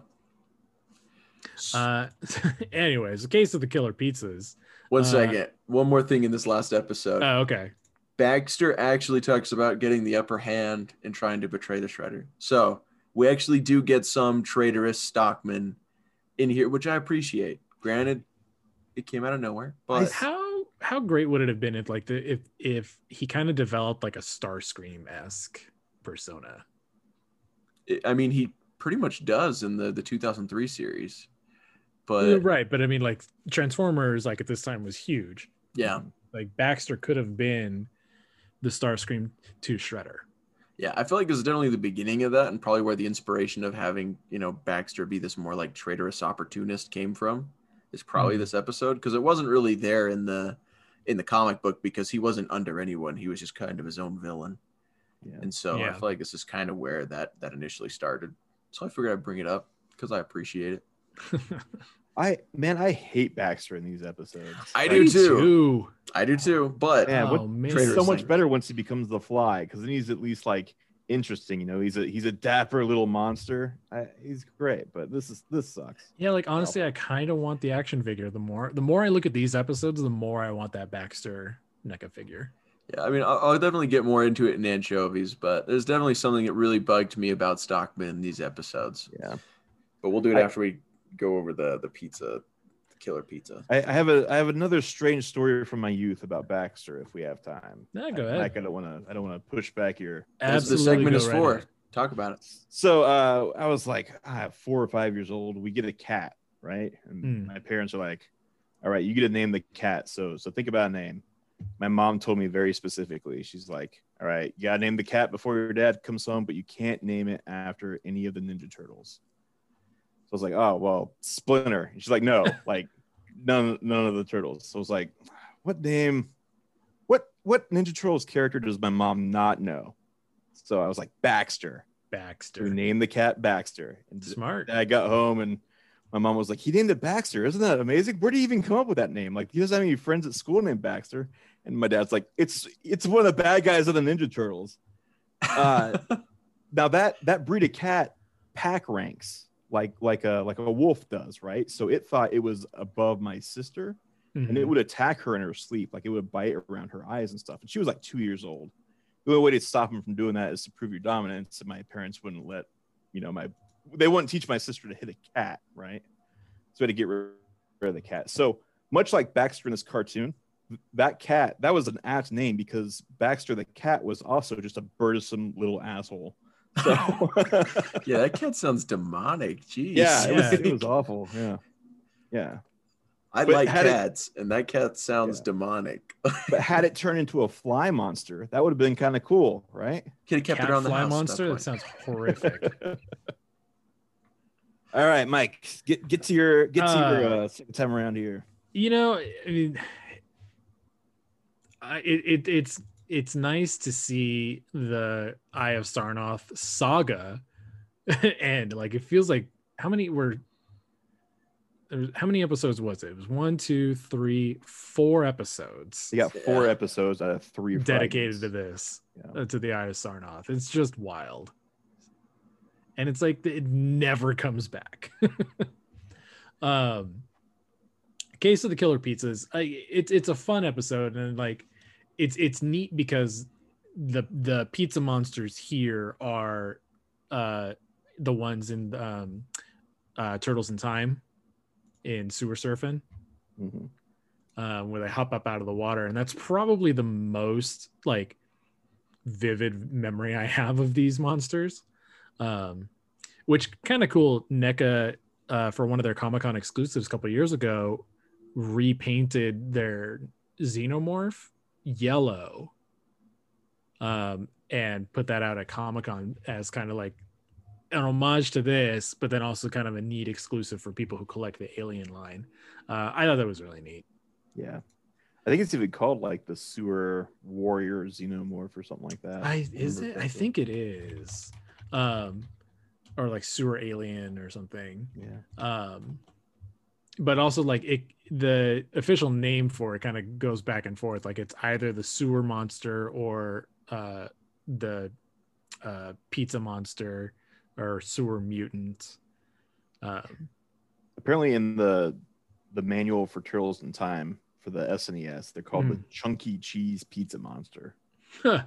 Uh, <laughs> anyways, the case of the killer pizzas.
One second. uh. One more thing in this last episode.
Oh, okay.
Baxter actually talks about getting the upper hand and trying to betray the Shredder. So we actually do get some traitorous Stockman in here, which I appreciate. Granted, it came out of nowhere, but
How how great would it have been if like the if if he kind of developed like a Starscream esque persona?
I mean, he pretty much does in the the 2003 series. But
right, but I mean like Transformers like at this time was huge.
yeah,
Like Baxter could have been the Starscream to Shredder.
Yeah, I feel like this is definitely the beginning of that, and probably where the inspiration of having you know Baxter be this more like traitorous opportunist came from. Is probably
Mhm.
this episode because it wasn't really there in the in the comic book because he wasn't under anyone; he was just kind of his own villain.
Yeah.
And so I feel like this is kind of where that that initially started. So I figured I'd bring it up because I appreciate it. <laughs>
I man, I hate Baxter in these episodes.
I do
Me
too. I do too. But
Man, oh, what
Oh, man.
He's so
Traitorous
much better once he becomes the fly because then he's at least like interesting. You know, he's a he's a dapper little monster. I, he's great, but this is this sucks.
Yeah, like honestly, I kind of want the action figure. The more the more I look at these episodes, the more I want that Baxter NECA figure.
Yeah, I mean, I'll, I'll definitely get more into it in anchovies, but there's definitely something that really bugged me about Stockman in these episodes.
Yeah.
But we'll do it
I-
after we go over the the pizza, the killer pizza.
I, I have a I have another strange story from my youth about Baxter. If we have time,
Yeah, go
I-
ahead.
Mike, I don't want to I don't want to push back your
That's the segment is
right
for.
ahead.
Talk about it.
So uh, I was like ah, four or five years old. We get a cat, right? And
Hmm.
my parents are like, "All right, you get to name the cat." So so think about a name. My mom told me very specifically. She's like, "All right, you gotta name the cat before your dad comes home, but you can't name it after any of the Ninja Turtles." So I was like, "Oh well, Splinter." And she's like, "No, <laughs> like none none of the turtles." So I was like, "What name? What what Ninja Turtles character does my mom not know?" So I was like, "Baxter."
Baxter.
who named the cat Baxter. And
Smart.
I got home and my mom was like, he named it Baxter. Isn't that amazing? Where did he even come up with that name? Like, he doesn't have any friends at school named Baxter. And my dad's like, it's it's one of the bad guys of the Ninja Turtles. Uh, <laughs> now that that breed of cat pack ranks like like a like a wolf does, right? So it thought it was above my sister and it
Mhm.
would attack her in her sleep. Like it would bite around her eyes and stuff. And she was like two years old. The only way to stop him from doing that is to prove your dominance. And my parents wouldn't let, you know, my they wouldn't teach my sister to hit a cat, right? So I had to get rid of the cat. So much like Baxter in this cartoon, that cat that was an apt name because Baxter the cat was also just a burdensome little asshole. So <laughs>
Yeah, that cat sounds demonic. Jeez.
yeah, it was,
Yeah.
it was awful. Yeah, yeah.
I
but
like
had it-
cats, and that cat sounds
Yeah.
demonic.
But had it turned into a fly monster, that would have been kind of cool, right?
Could have kept
Cat
it around the
fly
house. at
monster. That
point.
sounds horrific. <laughs>
All right, Mike, get get to your get to your
Uh,
uh, second time around here.
you know, I mean, I, it, it it's it's nice to see the Eye of Sarnoth saga, <laughs> and like it feels like how many were how many episodes was it? It was one, two, three, four episodes
You got four
Yeah.
episodes out of three
dedicated to this
Yeah.
uh, to the Eye of Sarnoth. It's just wild, and it's like it never comes back. <laughs> um, Case of the Killer Pizzas. I, it's it's a fun episode, and like it's it's neat because the the pizza monsters here are uh the ones in um uh Turtles in Time in Sewer Surfing
Mhm.
um, where they hop up out of the water, and that's probably the most like vivid memory I have of these monsters. Um, which kind of cool. NECA uh, for one of their Comic Con exclusives a couple years ago repainted their xenomorph yellow, um, and put that out at Comic Con as kind of like an homage to this, but then also kind of a neat exclusive for people who collect the Alien line. Uh, I thought that was really neat.
Yeah, I think it's even called like the sewer warrior xenomorph or something like that.
I is it? I think it is, um, or like sewer alien or something.
Yeah,
Um, but also like it, the official name for it kind of goes back and forth. Like it's either the sewer monster or uh, the uh, pizza monster or sewer mutant. Um,
apparently in the the manual for Turtles in Time for the SNES, they're called
Hmm.
the Chunky Cheese Pizza Monster.
well,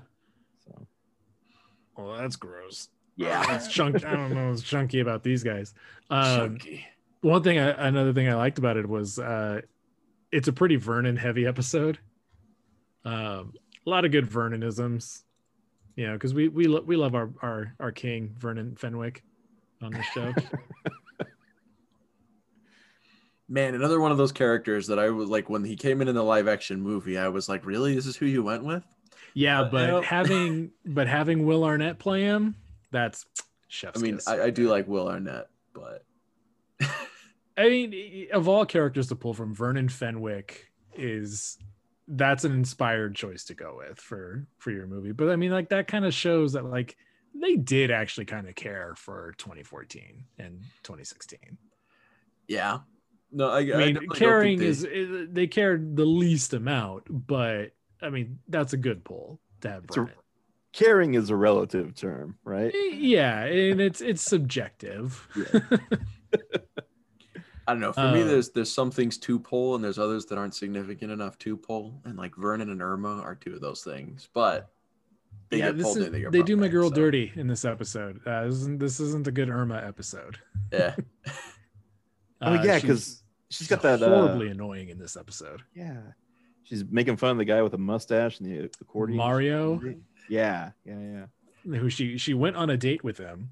So well,
that's gross.
yeah,
it's chunky. I don't know what's chunky about these guys. Um,
Chunky.
One thing I, another thing i liked about it was uh it's a pretty vernon heavy episode um a lot of good vernonisms you know because we we, lo- we love our, our our king vernon fenwick on this show <laughs>
Man, another one of those characters that I was like when he came in in the live action movie, I was like, really? This is who you went with?
yeah
But,
but having <laughs> but having will arnett play him that's chef's
I mean, I, I do like Will Arnett, but <laughs>
I mean, of all characters to pull from, Vernon Fenwick is that's an inspired choice to go with for for your movie. But I mean, like that kind of shows that like they did actually kind of care for 2014 and 2016.
yeah. No, I,
I mean,
definitely
caring
they-
is is- they cared the least amount, but I mean that's a good pull to have.
It's a- caring is a relative term, right?
Eh, yeah, and it's it's subjective. <laughs>
I don't know. For me,
Uh,
there's there's some things to pull, and there's others that aren't significant enough to pull. And like Vernon and Irma are two of those things, but they
yeah,
get
this
pulled
is,
into your
they do my
butt,
girl
so,
dirty in this episode. Uh, this isn't this isn't a good Irma episode.
Yeah, <laughs>
Oh
Uh,
yeah,
she's-
because she's got that uh,
horribly annoying in this episode.
Yeah, she's making fun of the guy with the mustache and the accordion.
Mario,
Yeah, yeah, yeah.
who she she went on a date with him,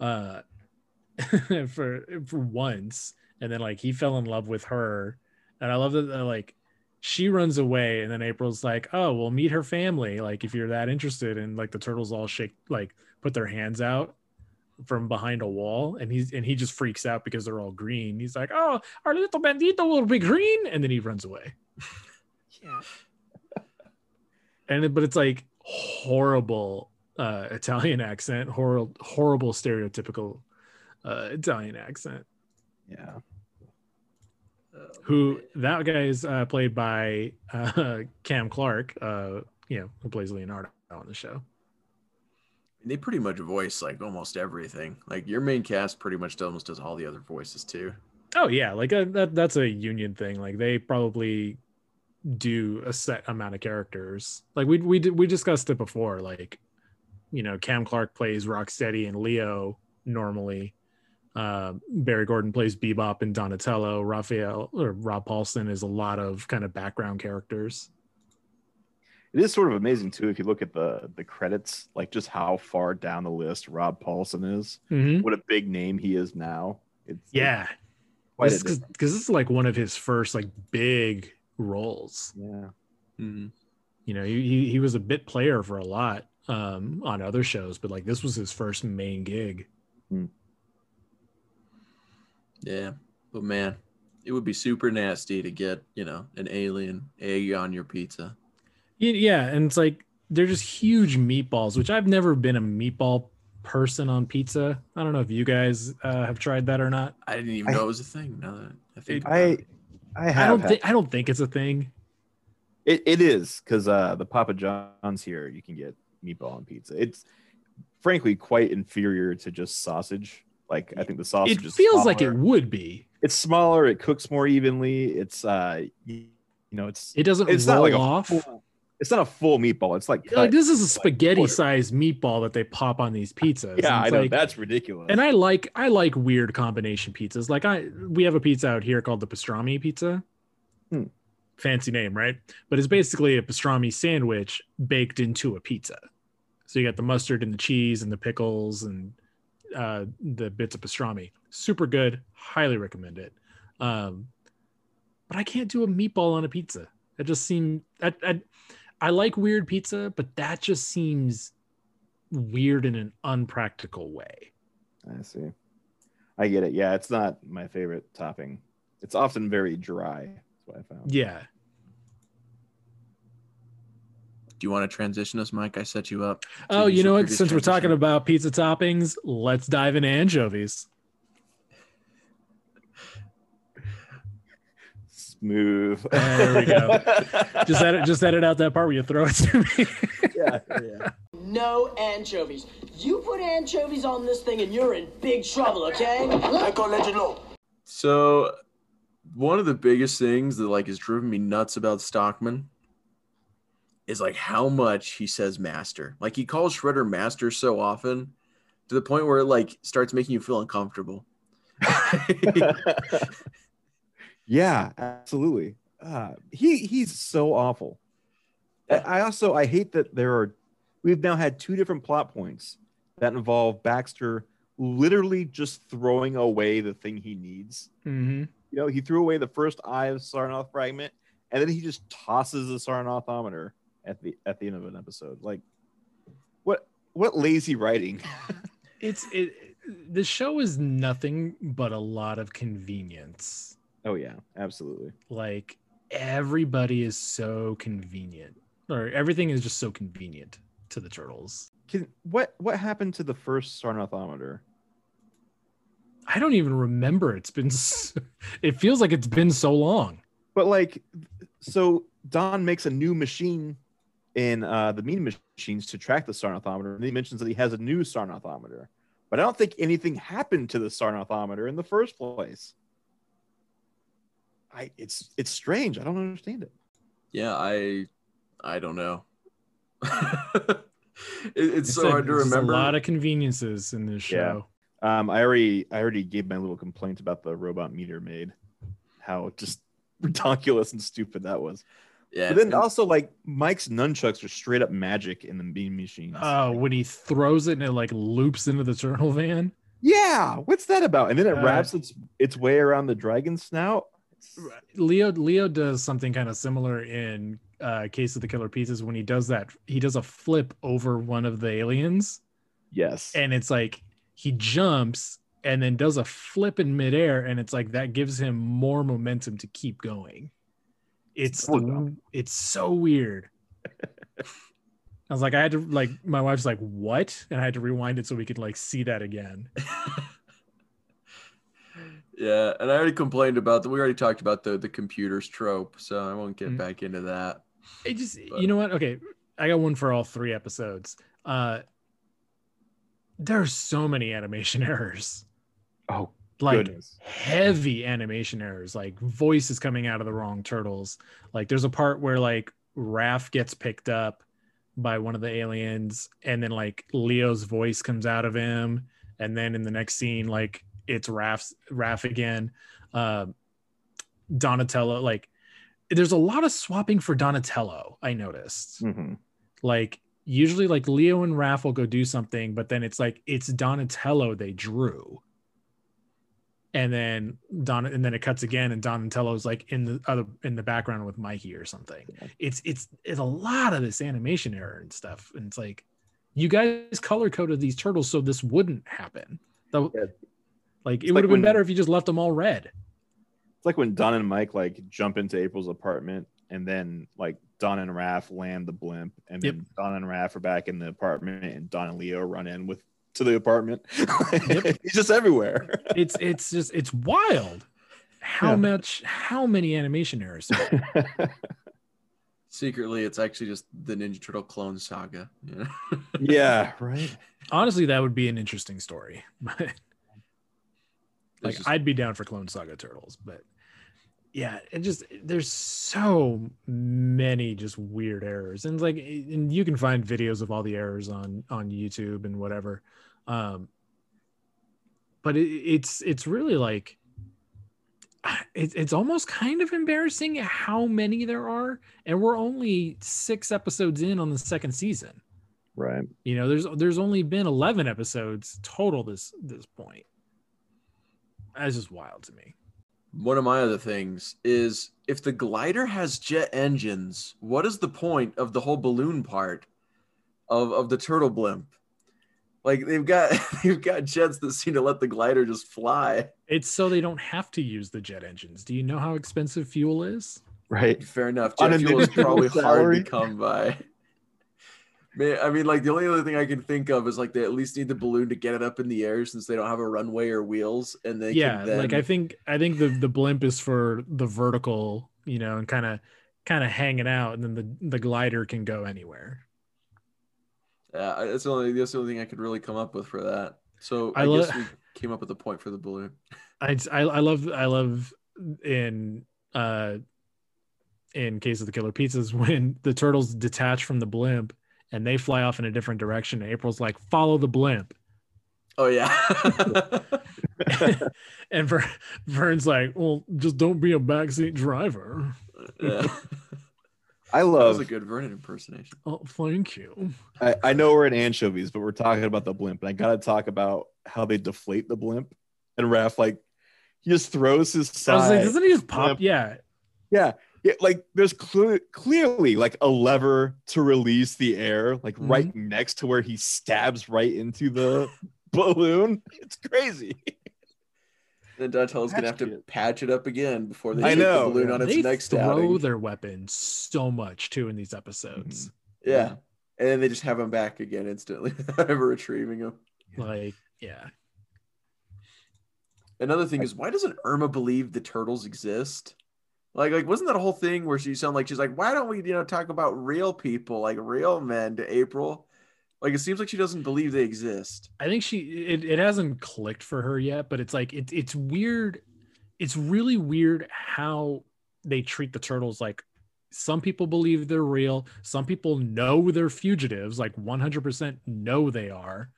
uh, <laughs> for for once, and then like he fell in love with her, and I love that like she runs away, and then April's like, oh, we'll meet her family, like if you're that interested, and like the turtles all shake like put their hands out from behind a wall and he's and he just freaks out because they're all green. He's like oh our little bandito will be green and then he runs away.
Yeah.
and it, but it's like horrible uh italian accent horrible horrible stereotypical uh italian accent
Yeah.
who that guy is uh played by uh cam clarke uh you know who plays leonardo on the show
they pretty much voice like almost everything. Like your main cast pretty much almost does all the other voices too.
oh yeah like uh, that that's a union thing like they probably do a set amount of characters like we we we discussed it before like you know cam clarke plays rocksteady and leo normally uh, barry gordon plays bebop and donatello raphael or rob paulsen is a lot of kind of background characters
It is sort of amazing too if you look at the the credits, like just how far down the list Rob Paulsen is.
Mhm.
What a big name he is now. It's
yeah because
difference.
this is like one of his first like big roles
yeah.
Mhm.
you know he, he, he was a bit player for a lot um on other shows but like this was his first main gig
Yeah, but man, it would be super nasty to get you know an alien egg on your pizza.
Yeah and it's like they're just huge meatballs which i've never been a meatball person on pizza i don't know if you guys uh, have tried that or not
I didn't even
I-
know it was a thing. Now that I think
It-
I
it.
I
i don't think i don't think it's a thing
it, it is because uh the Papa John's here you can get meatball and pizza. It's frankly quite inferior to just sausage. Like I think the sausage
it feels like it would be
it's smaller, it cooks more evenly. It's uh you, know, it's
it doesn't
it's
roll
not like a
off
full- it's not a full meatball. It's like,
like this is a spaghetti
quarter.
sized meatball that they pop on these pizzas <laughs>
yeah, I know
like-
that's ridiculous.
and I like I like weird combination pizzas. Like I we have a pizza out here called the pastrami pizza.
Hmm.
Fancy name, right? But it's basically a pastrami sandwich baked into a pizza. So you got the mustard and the cheese and the pickles and uh, the bits of pastrami. Super good. Highly recommend it. Um, but I can't do a meatball on a pizza. That just seems I, I, I like weird pizza, but that just seems weird in an unpractical way.
I see. I get it. Yeah, it's not my favorite topping. It's often very dry. That's what I found.
Yeah.
Do you want to transition us, Mike? I set you up.
Oh, you know what?
previous
Since we're talking about pizza toppings, let's dive into anchovies.
Smooth.
There we go. <laughs> Just edit, just edit out that part where you throw it to me.
yeah, yeah.
No anchovies. You put anchovies on this thing and you're in big trouble, okay?
I can't let you know.
So, one of the biggest things that like has driven me nuts about Stockman is like how much he says master. Like he calls Shredder master so often to the point where it like starts making you feel uncomfortable. <laughs>
yeah, absolutely. Uh, he he's so awful. I- I also I hate that there are we've now had two different plot points that involve Baxter literally just throwing away the thing he needs.
mm-hmm.
You know, he threw away the first eye of Sarnoth fragment, and then he just tosses the Sarnothometer at the at the end of an episode. Like, what what lazy writing? <laughs> <laughs>
It's it. The show is nothing but a lot of convenience.
oh yeah, absolutely.
Like everybody is so convenient, or everything is just so convenient to the turtles.
Can what what happened to the first Sarnothometer?
I don't even remember. It's been. s- It feels like it's been so long.
But like, so Don makes a new machine in uh, the mean machines to track the Sarnothometer. And he mentions that he has a new Sarnothometer, but I don't think anything happened to the Sarnothometer in the first place. I it's it's strange. I don't understand it.
Yeah, I I don't know. <laughs> it, it's so
Like I said,
hard to remember.
A lot of conveniences in this
Yeah.
show.
Um, I already I already gave my little complaint about the robot meter maid, how just <laughs> ridiculous and stupid that was.
Yeah,
But then
and-
also like Mike's nunchucks are straight up magic in the mean machines.
Oh, when he throws it and it like loops into the turtle van.
yeah, what's that about? And then it
Uh,
wraps its its way around the dragon snout.
Leo Leo does something kind of similar in uh Case of the Killer Pizzas when he does that he does a flip over one of the aliens
Yes.
and it's like he jumps and then does a flip in midair and it's like that gives him more momentum to keep going. It's the, it's so weird. <laughs> I was like I had to like my wife's like what and I had to rewind it so we could like see that again. <laughs>
yeah, and I already complained about that. We already talked about the the computers trope, so I won't get
Mhm.
back into that.
It just
But-
you know what? Okay, I got one for all three episodes. Uh there are so many animation <laughs> errors.
oh
Like
goodness.
heavy animation errors, like voices coming out of the wrong turtles. Like there's a part where like Raph gets picked up by one of the aliens, and then like Leo's voice comes out of him, and then in the next scene, like it's Raph's Raph again. Um Donatello, like there's a lot of swapping for Donatello, I noticed
Mhm.
like usually like Leo and Raph will go do something, but then it's like it's Donatello they drew. And then Don and then it cuts again and Donatello's like in the other in the background with Mikey or something. It's it's it's a lot of this animation error and stuff. And it's like you guys color coded these turtles so this wouldn't happen. The-
Yeah.
Like it would
like
have been
when-
better if you just left them all red.
It's like when Don and Mike like jump into April's apartment, and then like Don and Raph land the blimp, and
Yep.
then Don and Raph are back in the apartment, and Don and Leo run in with to the apartment.
Yep. <laughs>
He's just everywhere.
It's it's just it's wild how
Yeah.
much how many animation errors. <laughs>
Secretly, it's actually just the Ninja Turtle clone saga. You know? <laughs>
yeah, right.
honestly that would be an interesting story like
just-
i'd be down for clone saga turtles but yeah it just there's so many just weird errors and like and you can find videos of all the errors on on youtube and whatever um but it, it's it's really like it's it's almost kind of embarrassing how many there are and we're only six episodes in on the second season
Right.
you know, there's there's only been 11 episodes total this this point. That's just wild to me.
One of my other things is if the glider has jet engines, what is the point of the whole balloon part of, of the turtle blimp? Like they've got <laughs> they've got jets that seem to let the glider just fly.
It's so they don't have to use the jet engines. Do you know how expensive fuel is?
Right.
Fair enough. Jet fuel is probably <laughs>
Turtle
hard to come by. Man, I mean, like the only other thing I can think of is like they at least need the balloon to get it up in the air since they don't have a runway or wheels, and they
yeah,
can then,
like I think I think the the blimp is for the vertical, you know, and kind of kind of hanging out, and then the the glider can go anywhere.
Yeah, that's the only that's the only thing I could really come up with for that. So I,
I lo-
guess we came up with a point for the balloon. <laughs>
I, I I love I love in uh in case of the killer pizzas <laughs> when the turtles detach from the blimp and they fly off in a different direction. April's like, follow the blimp.
Oh yeah. <laughs>
and Ver, Vern's like, well, just don't be a backseat driver.
yeah.
I
That was
love.
a good Vernon impersonation.
Oh, thank you.
I, I know we're in anchovies, but we're talking about the blimp, and I gotta talk about how they deflate the blimp. And Raph, like, he just throws his
I was like, doesn't he just pop?
blimp.
Yeah.
Yeah, yeah, like there's cle- clearly like a lever to release the air, like mm-hmm. right next to where he stabs right into the <laughs> balloon. It's crazy.
Then Donatello's gonna have to
Patch it.
patch it up again before they
I
take
know,
the balloon
yeah.
on its
They
next
throw
outing.
their weapons so much too in these episodes. Mm-hmm.
Yeah. And then they just have them back again instantly without <laughs> ever retrieving them.
Like, yeah.
Another thing is why doesn't Irma believe the turtles exist? Like, like wasn't that a whole thing where she sounded like she's like, why don't we, you know, talk about real people, like real men to April? Like it seems like she doesn't believe they exist.
I think she it, it hasn't clicked for her yet, but it's like it, it's weird. It's really weird how they treat the turtles. Like some people believe they're real, some people know they're fugitives, like 100% know they are,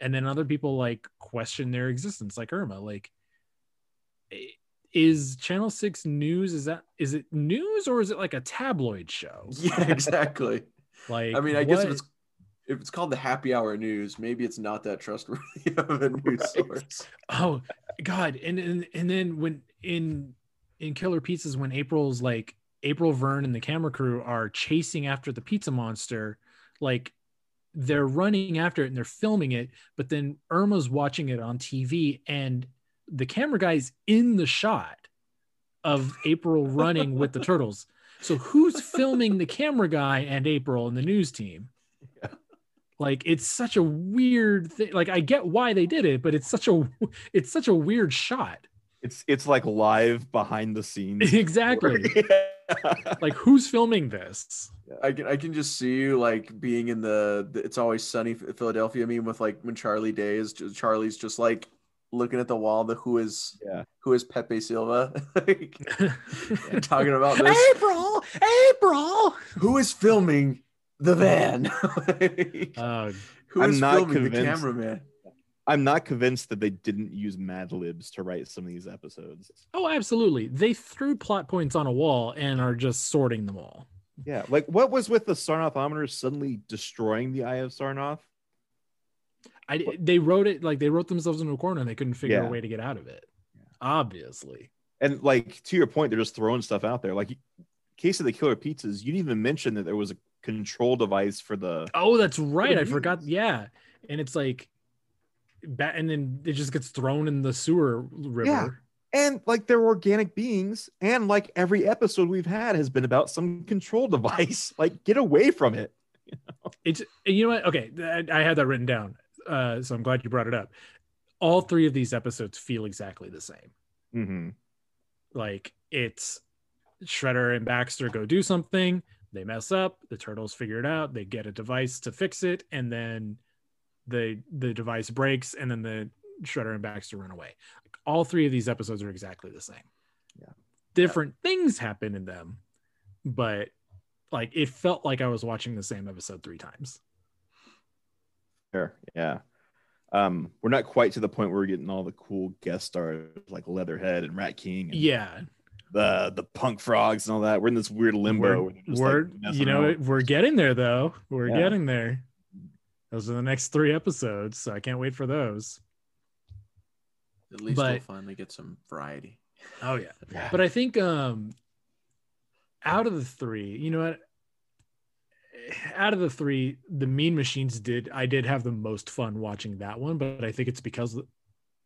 and then other people like question their existence, like Irma. Like, is Channel Six news? Is that is it news or is it like a tabloid show? <laughs>
Yeah, exactly. <laughs>
Like,
I mean, I guess if
what-
it's if it's called the happy hour news, maybe it's not that trustworthy <laughs> of a news
Right.
source.
Oh God! And and and then when in in Killer Pizzas, when April's like April Vern and the camera crew are chasing after the pizza monster, like they're running after it and they're filming it, but then Irma's watching it on TV and the camera guy's in the shot of April running with the <laughs> turtles. So who's filming the camera guy and April and the news team? Like it's such a weird thing. Like I get why they did it, but it's such a it's such a weird shot.
It's it's like live behind the scenes. <laughs>
exactly. <laughs> like who's filming this?
I can I can just see you like being in the, the It's Always Sunny Philadelphia I meme with like when Charlie Day is just, Charlie's just like looking at the wall. The who is
Yeah.
who is Pepe Silvia <laughs> like, talking about this.
April, April.
Who is filming the van? <laughs> Like,
Uh,
who
I'm
is
not
filming the cameraman?
I'm not convinced that they didn't use Mad Libs to write some of these episodes.
oh, absolutely. They threw plot points on a wall and are just sorting them all.
Yeah, like what was with the Sarnothometer suddenly destroying the Eye of Sarnoth?
I they wrote it like they wrote themselves into a corner and they couldn't figure
Yeah.
a way to get out of it. Obviously.
And like to your point, they're just throwing stuff out there. Like case of the killer pizzas, you didn't even mention that there was a control device for the
Oh, that's right. I forgot. Yeah. And it's like and then it just gets thrown in the sewer river.
Yeah. and like they're organic beings, and like every episode we've had has been about some control device. <laughs> Like get away from it.
It's you know what? Okay, I, I had that written down. Uh, so I'm glad you brought it up. All three of these episodes feel exactly the same.
Mm-hmm.
Like it's Shredder and Baxter go do something, they mess up, the turtles figure it out, they get a device to fix it, and then the the device breaks, and then the Shredder and Baxter run away. Like, all three of these episodes are exactly the same.
Yeah.
Different things happen in them, but like it felt like I was watching the same episode three times.
Sure. Yeah. Um, we're not quite to the point where we're getting all the cool guest stars like Leatherhead and Rat King and
Yeah,
the the punk frogs and all that. We're in this weird limbo.
we're,
where they're just,
we're
like,
you know
around.
we're getting there though. We're
Yeah.
getting there. Those are the next three episodes, so I can't wait for those.
At least we'll finally get some variety.
Oh yeah.
Yeah.
But I think um out of the three, you know what? Out of the three, the Mean Machines did I did have the most fun watching that one, but I think it's because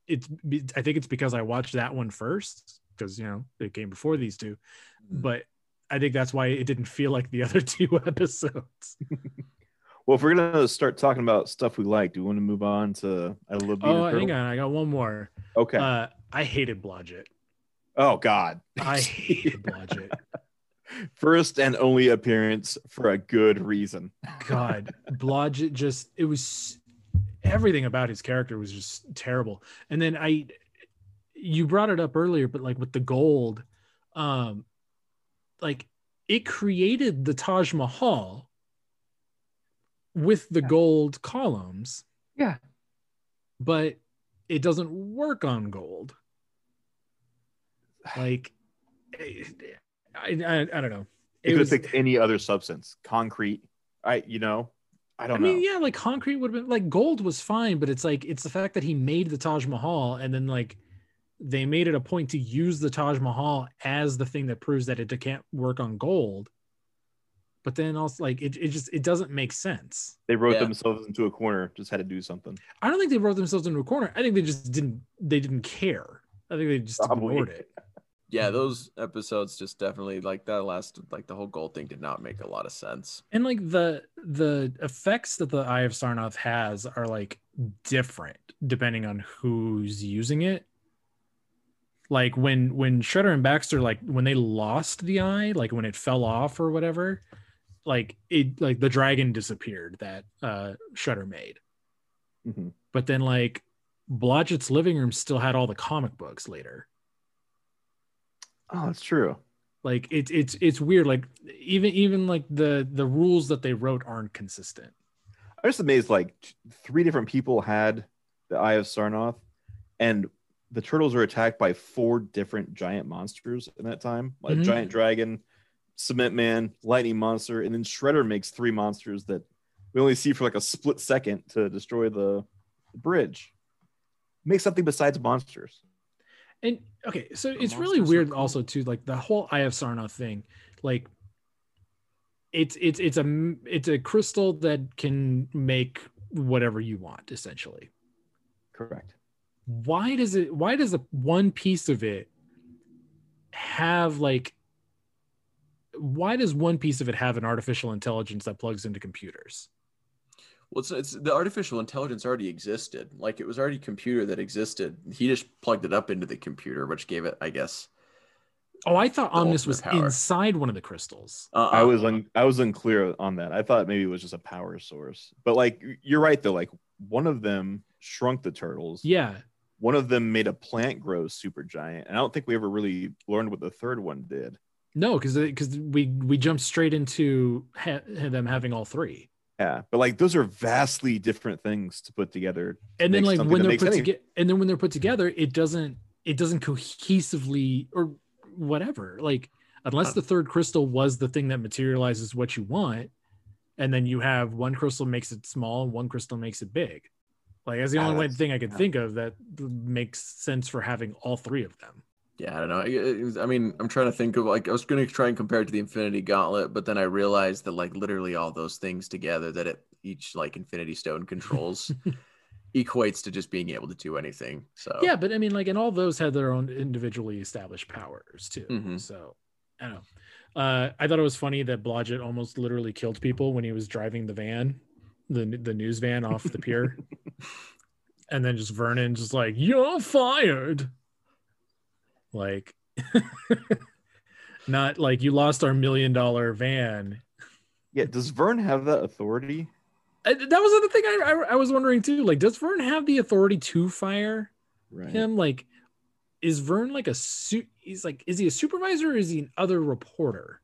it's I think it's because I watched that one first because you know it came before these two.
Mm.
But I think that's why it didn't feel like the <laughs> other two <laughs> episodes. <laughs>
Well, if we're gonna start talking about stuff we like, do we want to move on to I love
Oh,
turtle?
hang on, I got one more.
Okay.
Uh, I hated Blodgett.
oh God.
I hated Blodgett.
First and only appearance for a good reason.
God, Blodgett just it was everything about his character was just terrible. And then I you brought it up earlier, but like with the gold, um like it created the Taj Mahal with the gold columns,
Yeah.
but it doesn't work on gold. Like I I, I don't know.
It
It
could have picked any other substance, concrete. I, you know, I
I
don't I
mean,
know.
yeah, like concrete would have been like gold was fine, but it's like it's the fact that he made the Taj Mahal and then like they made it a point to use the Taj Mahal as the thing that proves that it can't work on gold. But then also like it, it just it doesn't make sense.
They wrote
Yeah.
themselves into a corner, just had to do something.
I don't think they wrote themselves into a corner. I think they just didn't they didn't care. I think they just
Probably.
ignored it.
Yeah, those episodes just definitely like that last like the whole gold thing did not make a lot of sense.
And like the the effects that the Eye of Sarnoth has are like different depending on who's using it. Like when when Shredder and Baxter like when they lost the eye, like when it fell off or whatever, like it like the dragon disappeared that uh Shredder made.
Mhm.
But then like Blodgett's living room still had all the comic books later.
Oh, that's true.
Like it's it's it's weird. Like even even like the the rules that they wrote aren't consistent.
I'm just amazed. Like three different people had the Eye of Sarnoth, and the turtles are attacked by four different giant monsters in that time, like
Mhm.
giant dragon, cement man, lightning monster, and then Shredder makes three monsters that we only see for like a split second to destroy the, the bridge. Make something besides monsters.
And okay, so
The
it's really weird
cool.
also too, like the whole Eye of Sarnoth thing. Like it's it's it's a it's a crystal that can make whatever you want, essentially.
Correct.
Why does it why does the one piece of it have like why does one piece of it have an artificial intelligence that plugs into computers?
Well, it's, it's the artificial intelligence already existed. Like it was already a computer that existed. He just plugged it up into the computer, which gave it, I guess.
Oh, I thought Omnis was
power.
inside one of the crystals.
Uh,
I was un- I was unclear on that. I thought maybe it was just a power source. But like you're right though, like one of them shrunk the turtles.
Yeah.
One of them made a plant grow super giant. And I don't think we ever really learned what the third one did.
No, because because we we jumped straight into ha- them having all three,
Yeah. But like those are vastly different things to put together.
and then like when they're put together, and then when they're put together, it doesn't it doesn't cohesively or whatever. Like unless uh. the third crystal was the thing that materializes what you want, and then you have one crystal makes it small, one crystal makes it big. Like that's the only thing I could
yeah.
think of that makes sense for having all three of them.
Yeah, I don't know. It I mean, I'm trying to think of like I was going to try and compare it to the Infinity Gauntlet, but then I realized that like literally all those things together that it each like Infinity Stone controls <laughs> equates to just being able to do anything. So
Yeah, but I mean, like, and all those had their own individually established powers too.
Mhm.
So I don't know. Uh, I thought it was funny that Blodgett almost literally killed people when he was driving the van, the the news van off the pier, <laughs> and then just Vernon just like, "You're fired." Like, <laughs> not like you lost our million dollar van.
Yeah. Does Vern have that authority?
I, that was the thing I, I I was wondering too. Like, does Vern have the authority to fire?
Right.
him like is vern like a suit he's like is he a supervisor or is he an other reporter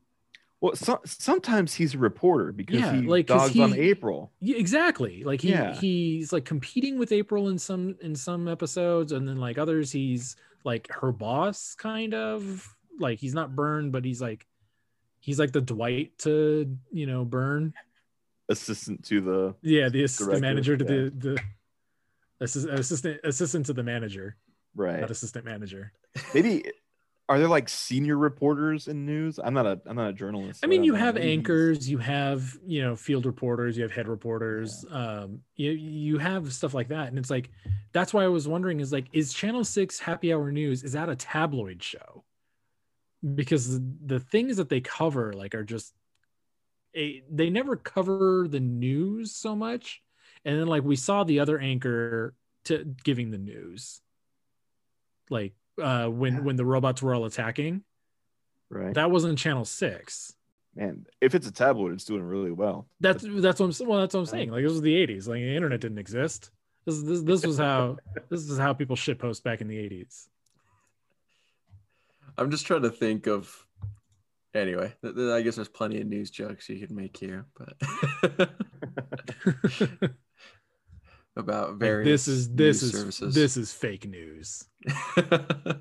Well, so- sometimes he's a reporter because
Yeah,
he
like,
dogs on April.
yeah exactly like he
Yeah.
he's like competing with april in some in some episodes and then like others he's like her boss kind of like he's not burned but he's like he's like the dwight to you know burn
assistant to the
yeah the assistant
Director,
manager to
yeah.
the the assist, assistant assistant to the manager
right.
not assistant manager
Maybe are there like senior reporters in news? I'm not a I'm not a journalist.
I mean, you have anchors, you have you know field reporters, you have head reporters, um, you you have stuff like that, and it's like that's why I was wondering is like is Channel Six Happy Hour News is that a tabloid show? Because the, the things that they cover like are just a, they never cover the news so much, and then like we saw the other anchor to giving the news, like uh when
Yeah.
when the robots were all attacking,
right.
that wasn't Channel Six.
Man, if it's a tabloid, it's doing really well.
That's that's what I'm well. That's what I'm saying. Like this was the '80s. Like the internet didn't exist. This this this was how <laughs> this is how people shit post back in the '80s.
I'm just trying to think of. Anyway, th- th- I guess there's plenty of news jokes you could make here, but <laughs> <laughs> about
Like,
various
this is this
news
is
services.
this is fake news. <laughs>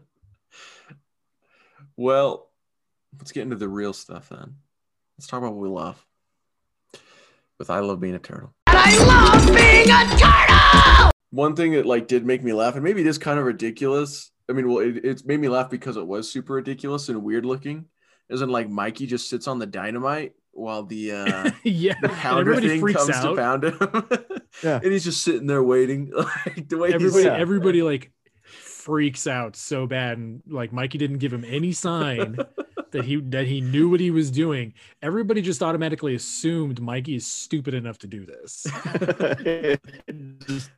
well, let's get into the real stuff then. Let's talk about what we love. With I love being a turtle.
I love being a turtle!
One thing that like did make me laugh, and maybe it is kind of ridiculous. I mean, well, it, it's made me laugh because it was super ridiculous and weird looking. Isn't like Mikey just sits on the dynamite while the uh <laughs>
yeah,
the
and
pounder
everybody
thing
freaks
comes to
out.
pound him. <laughs>
Yeah.
and he's just sitting there waiting. <laughs> Like the way
Everybody, everybody like freaks out so bad, and like Mikey didn't give him any sign that he that he knew what he was doing. Everybody just automatically assumed Mikey is stupid enough to do this.
Just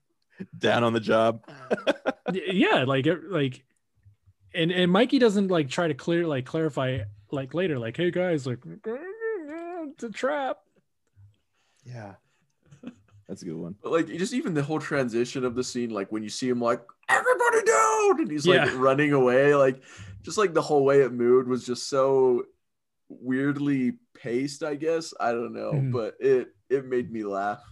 down on the job.
Yeah like it- like and and Mikey doesn't like try to clear like clarify like later like hey guys like it's a trap.
Yeah. That's a good one.
But like just even the whole transition of the scene, like when you see him like everybody down, and he's like
Yeah.
running away, like just like the whole way it moved was just so weirdly paced. I guess I don't know,
Mhm.
but it it made me laugh.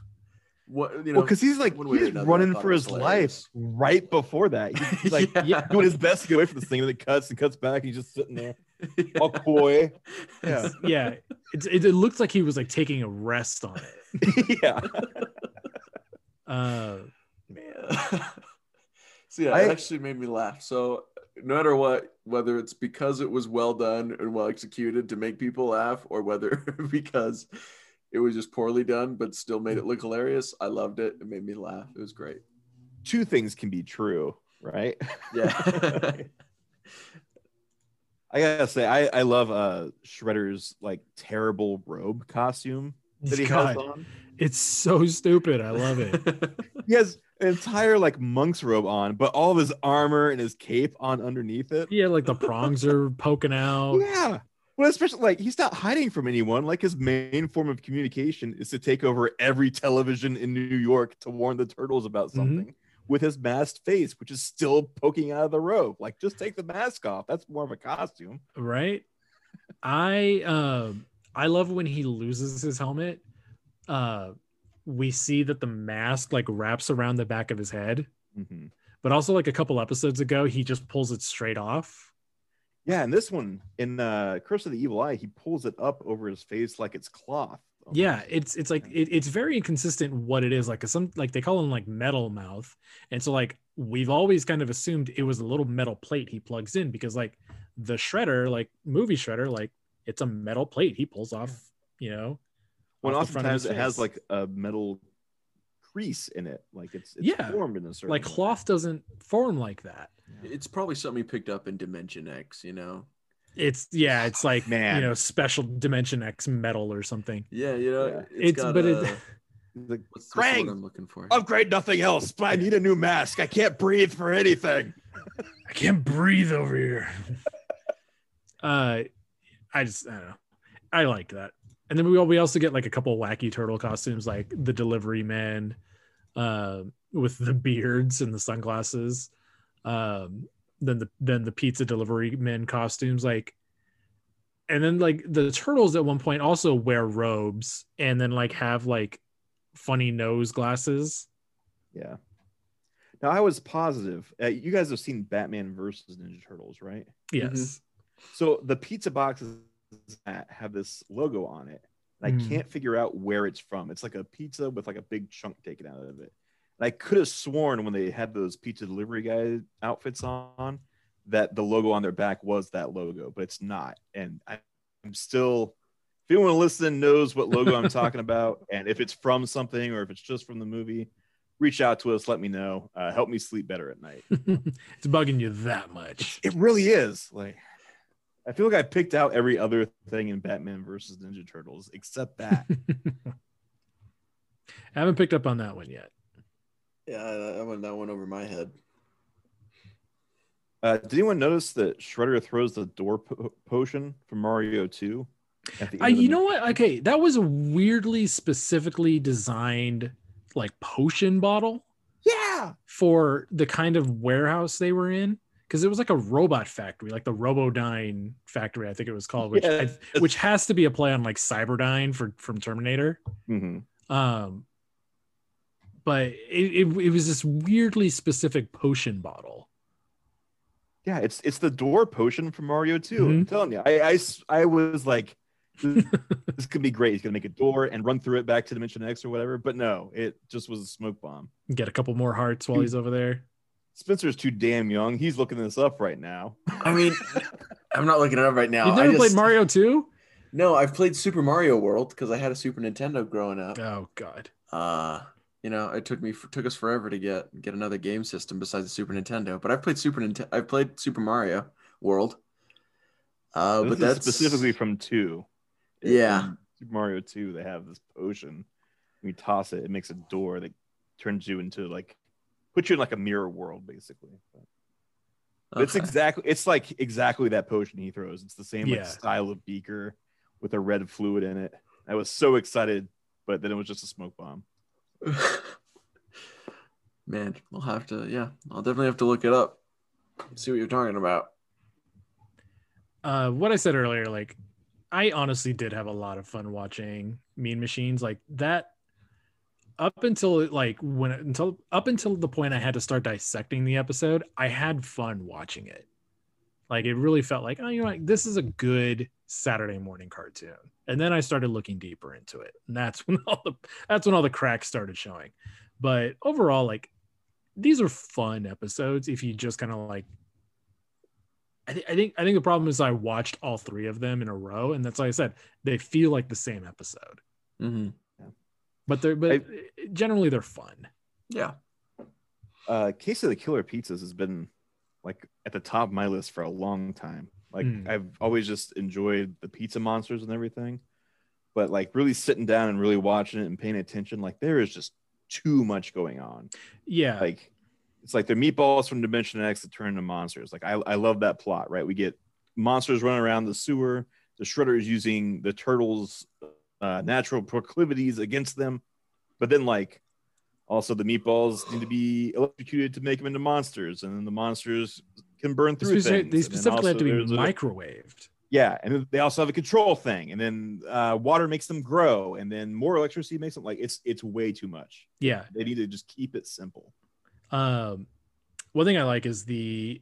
What you know?
Well, because he's like
one way or
he's
another,
running for
it was
his life right before that. He's, he's like <laughs>
Yeah.
doing his best to get away from this thing, and then it cuts and cuts back. And he's just sitting there, <laughs> all coy. Yeah,
Yeah, it's, it, it looked like he was like taking a rest on it. <laughs>
yeah. <laughs>
Uh,
Man. so yeah,
I-
it actually made me laugh. So no matter what, whether it's because it was well done and well executed to make people laugh, or whether because it was just poorly done but still made it look hilarious, I loved it. It made me laugh. It was great.
Two things can be true, right?
Yeah.
I gotta say, I I love uh Shredder's like terrible robe costume that he has on.
it's so stupid. I love it. <laughs>
He has an entire like monk's robe on, but all of his armor and his cape on underneath it.
Yeah, like the prongs are poking out. <laughs>
Yeah. Well, especially like he's not hiding from anyone. Like his main form of communication is to take over every television in New York to warn the turtles about
Mhm.
something with his masked face, which is still poking out of the robe. Like, just take the mask off. That's more of a costume.
right i um i love when he loses his helmet uh we see that the mask like wraps around the back of his head
Mhm.
but also like a couple episodes ago he just pulls it straight off
Yeah, and this one in uh Curse of the Evil Eye, he pulls it up over his face like it's cloth.
Yeah it's it's like it, it's very inconsistent what it is like 'cause some like they call him like metal mouth. And so like we've always kind of assumed it was a little metal plate he plugs in because like the shredder like movie shredder like it's a metal plate he pulls off you know
When
off the front of
oftentimes it has like a metal crease in it, like it's, it's
Yeah,
formed in a certain
like
way.
cloth doesn't form like that.
It's probably something he picked up in Dimension X, you know?
It's yeah it's like <sighs>
Man.
you know special dimension x metal or something
Yeah, you know,
Yeah.
it's,
It's-
got
but it- <laughs>
a-
He's like,
what's, what's the word
Krang!
I'm looking for?
upgrade nothing else, but I need a new mask. I can't breathe for anything.
i can't breathe over here <laughs> uh i just i don't know i like that and then we, we also get like a couple wacky turtle costumes like the delivery man uh, with the beards and the sunglasses um then the then the pizza delivery men costumes like and then like the turtles at one point also wear robes and then like have like funny nose glasses
Yeah. Now I was positive. Uh, you guys have seen Batman versus Ninja Turtles, right?
yes
So the pizza boxes that have this logo on it, and I
Hmm.
can't figure out where it's from. It's like a pizza with like a big chunk taken out of it. And I could have sworn when they had those pizza delivery guy outfits on that the logo on their back was that logo, but it's not. And I, I'm still. If anyone listening knows what logo I'm <laughs> talking about, and if it's from something or if it's just from the movie, reach out to us. Let me know. Uh, help me sleep better at night. <laughs>
it's bugging you that much
It really is. Like, I feel like I picked out every other thing in Batman versus Ninja Turtles except that. <laughs>
I haven't picked up on that one yet.
Yeah, that I went that one over my head.
uh, did anyone notice that Shredder throws the door po- potion from Mario 2? At the
I,
end of the
you know
movie?
what? Okay, that was a weirdly specifically designed like potion bottle
Yeah.
for the kind of warehouse they were in because it was like a robot factory, like the Robodyne factory, I think it was called, which I- which has to be a play on like Cyberdyne for from Terminator.
hmm
Um, but it, it, it was this weirdly specific potion bottle.
Yeah, it's it's the door potion from Mario 2.
Mhm.
I'm telling you, I I was like, this, <laughs> this could be great. He's gonna make a door and run through it back to Dimension X or whatever. But no, it just was a smoke bomb.
Get a couple more hearts while he's over there.
Spencer's too damn young. He's looking this up right now.
I mean, <laughs> I'm not looking it up right now.
You've
I
never
just-
played Mario 2?
No, I've played Super Mario World because I had a Super Nintendo growing up.
Oh god.
Uh, you know, it took me took us forever to get get another game system besides the Super Nintendo. But I've played Super Nintendo. I've played Super Mario World. Uh,
This
but that's
specifically from two.
Yeah.
In Super Mario 2, they have this potion. When you toss it, it makes a door that turns you into like puts you in like a mirror world, basically. It's exactly it's like exactly that potion he throws. It's the same
Yeah.
like style of beaker with a red fluid in it. I was so excited, but then it was just a smoke bomb. <laughs>
Man, I'll have to. Yeah, I'll definitely have to look it up. See what you're talking about.
uh what i said earlier like i honestly did have a lot of fun watching mean machines like that up until like when until up until the point i had to start dissecting the episode i had fun watching it like it really felt like oh you know like this is a good saturday morning cartoon. And then i started looking deeper into it. And that's when <laughs> all the that's when all the cracks started showing. But overall like these are fun episodes if you just kind of like I, th- I think I think the problem is I watched all three of them in a row, and that's like I said they feel like the same episode,
hmm
but they're but generally they're fun.
Yeah.
Uh Case of the Killer Pizzas has been like at the top of my list for a long time. Like
Mm.
I've always just enjoyed the pizza monsters and everything. But like really sitting down and really watching it and paying attention, like there is just too much going on.
Yeah,
like it's like they're meatballs from Dimension X that turn into monsters. Like I, I love that plot, right? We get monsters running around the sewer. The Shredder is using the turtles' uh, natural proclivities against them, but then like also the meatballs need to be electrocuted to make them into monsters, and then the monsters burn through
specific-
things.
they specifically have to be
there's a-
microwaved.
yeah, and they also have a control thing, and then uh, water makes them grow, and then more electricity makes them like it's it's way too much.
Yeah.
They need to just keep it simple.
Um, one thing I like is the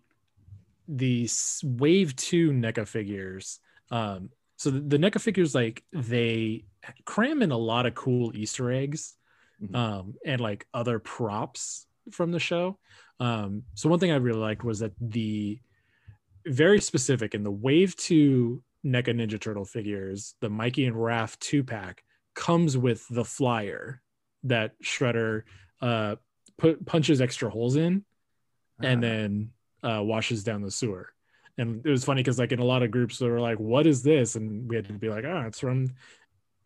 the wave two NECA figures. Um, so the, the NECA figures like they cram in a lot of cool Easter eggs,
Mhm.
um, and like other props from the show. Um, so one thing I really liked was that the very specific in the wave two NECA Ninja Turtle figures, the Mikey and Raph two pack comes with the flyer that Shredder uh, put punches extra holes in and
Ah.
then uh, washes down the sewer. And it was funny because like in a lot of groups they were like, "What is this?" And we had to be like, "Ah, it's from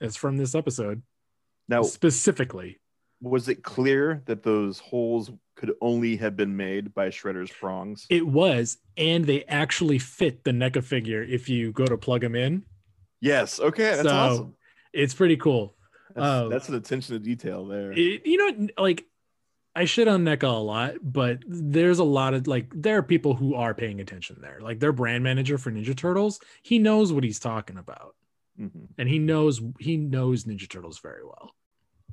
it's from this episode
now
specifically."
was it clear that those holes could only have been made by Shredder's prongs?
It was, and they actually fit the NECA figure if you go to plug them in.
yes. Okay, that's
so
awesome.
it's pretty cool.
That's,
oh.
that's an attention to detail there.
It- you know, like I shit on NECA a lot, but there's a lot of like there are people who are paying attention there. Like their brand manager for Ninja Turtles, he knows what he's talking about,
Mhm.
and he knows he knows Ninja Turtles very well.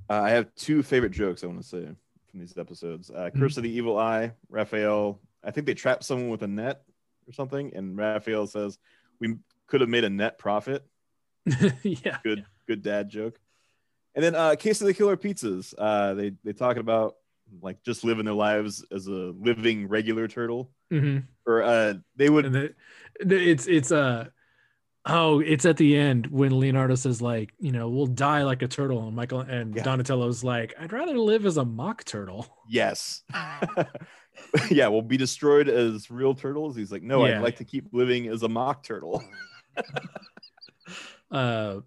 Uh, I have two favorite jokes I want to say from these episodes. Uh,
Mm-hmm.
Curse of the Evil Eye, Raphael. I think they trapped someone with a net or something, and Raphael says, "We could have made a net profit." <laughs>
yeah,
Good, good dad joke. And then uh, Case of the Killer Pizzas. Uh, they they talking about like just living their lives as a living regular turtle,
hmm
or uh, they would
and the, the- it's it's uh oh it's at the end when Leonardo says like you know we'll die like a turtle, and Michael and
Yeah.
Donatello's like I'd rather live as a mock turtle.
Yes. <laughs> yeah, we'll be destroyed as real turtles. He's like, no,
Yeah.
I'd like to keep living as a mock turtle. <laughs>
Uh,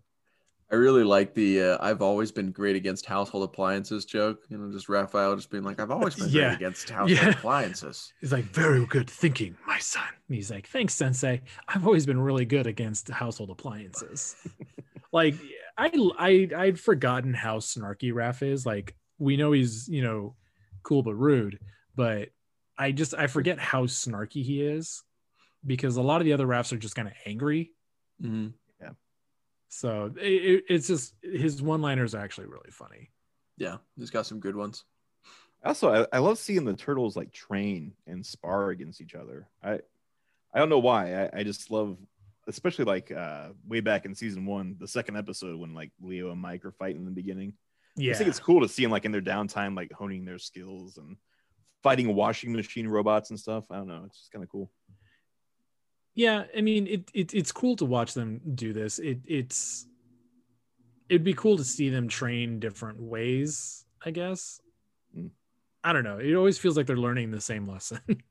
I really like the uh, I've always been great against household appliances joke. You know, just Raphael just being like, I've always been
Yeah.
great against <laughs> household
Yeah.
appliances.
He's like, very good thinking, my son. And he's like, thanks, sensei. I've always been really good against household appliances. <laughs> like, I, I, I'd forgotten how snarky Raph is. Like, we know he's, you know, cool but rude, but I just, I forget how snarky he is because a lot of the other Raphs are just kind of angry.
Mhm.
So it, it- it's just, his one liners are actually really funny.
Yeah, he's got some good ones.
Also, I, I love seeing the turtles like train and spar against each other. I I don't know why. I, I just love especially like uh way back in season one, the second episode when like Leo and Mike are fighting in the beginning. I
Yeah.
just think it's cool to see them like in their downtime, like honing their skills and fighting washing machine robots and stuff. I don't know. It's just kind of cool.
Yeah, I mean it, it it's cool to watch them do this. It it's it'd be cool to see them train different ways, I guess. I don't know. It always feels like they're learning the same lesson. <laughs>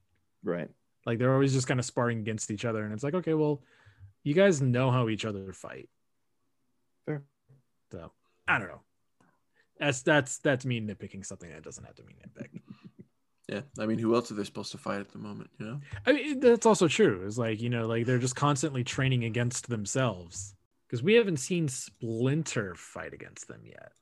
Right.
like they're always just kind of sparring against each other and it's like, okay, well, you guys know how each other fight.
Fair.
So, I don't know. That's that's that's me nitpicking something that doesn't have to be nitpicked. <laughs>
Yeah, I mean, who else are they supposed to fight at the moment? You know,
I mean, that's also true. It's like, you know, like they're just constantly training against themselves because we haven't seen Splinter fight against them yet.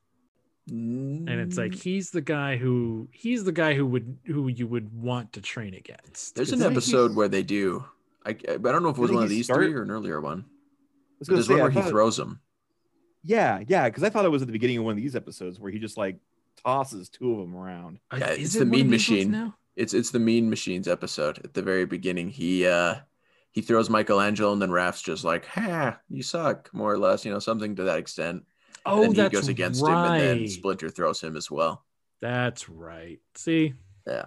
And it's like he's the guy who he's the guy who would who you would want to train against.
There's an episode where they do. I, I don't know if it was one of these
started-
three or an earlier one.
I was
But there's
say,
one
I
where he throws them.
Yeah, yeah, because I thought it was at the beginning of one of these episodes where he just like tosses two of them around.
Yeah,
is
it's the
one of
Mean Machine.
now?
It's it's the Mean Machines episode at the very beginning. He uh he throws Michelangelo and then Raph's just like, "Ha, you suck," more or less, you know, something to that extent.
Oh,
then he
that's
goes against
right.
him, and then Splinter throws him as well.
That's right. See, yeah.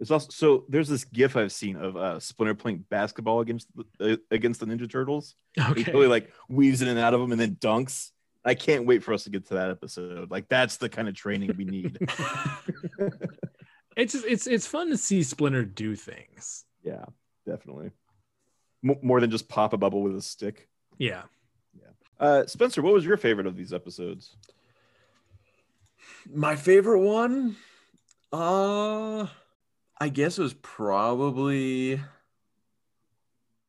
It's also so there's this GIF I've seen of uh, Splinter playing basketball against the, uh, against the Ninja Turtles.
Okay.
He totally like weaves in and out of them and then dunks. I can't wait for us to get to that episode. Like that's the kind of training we need. <laughs> <laughs>
it's just, it's it's fun to see Splinter do things.
yeah, definitely. M- more than just pop a bubble with a stick.
Yeah.
Uh, Spencer, what was your favorite of these episodes?
My favorite one, uh, I guess it was probably.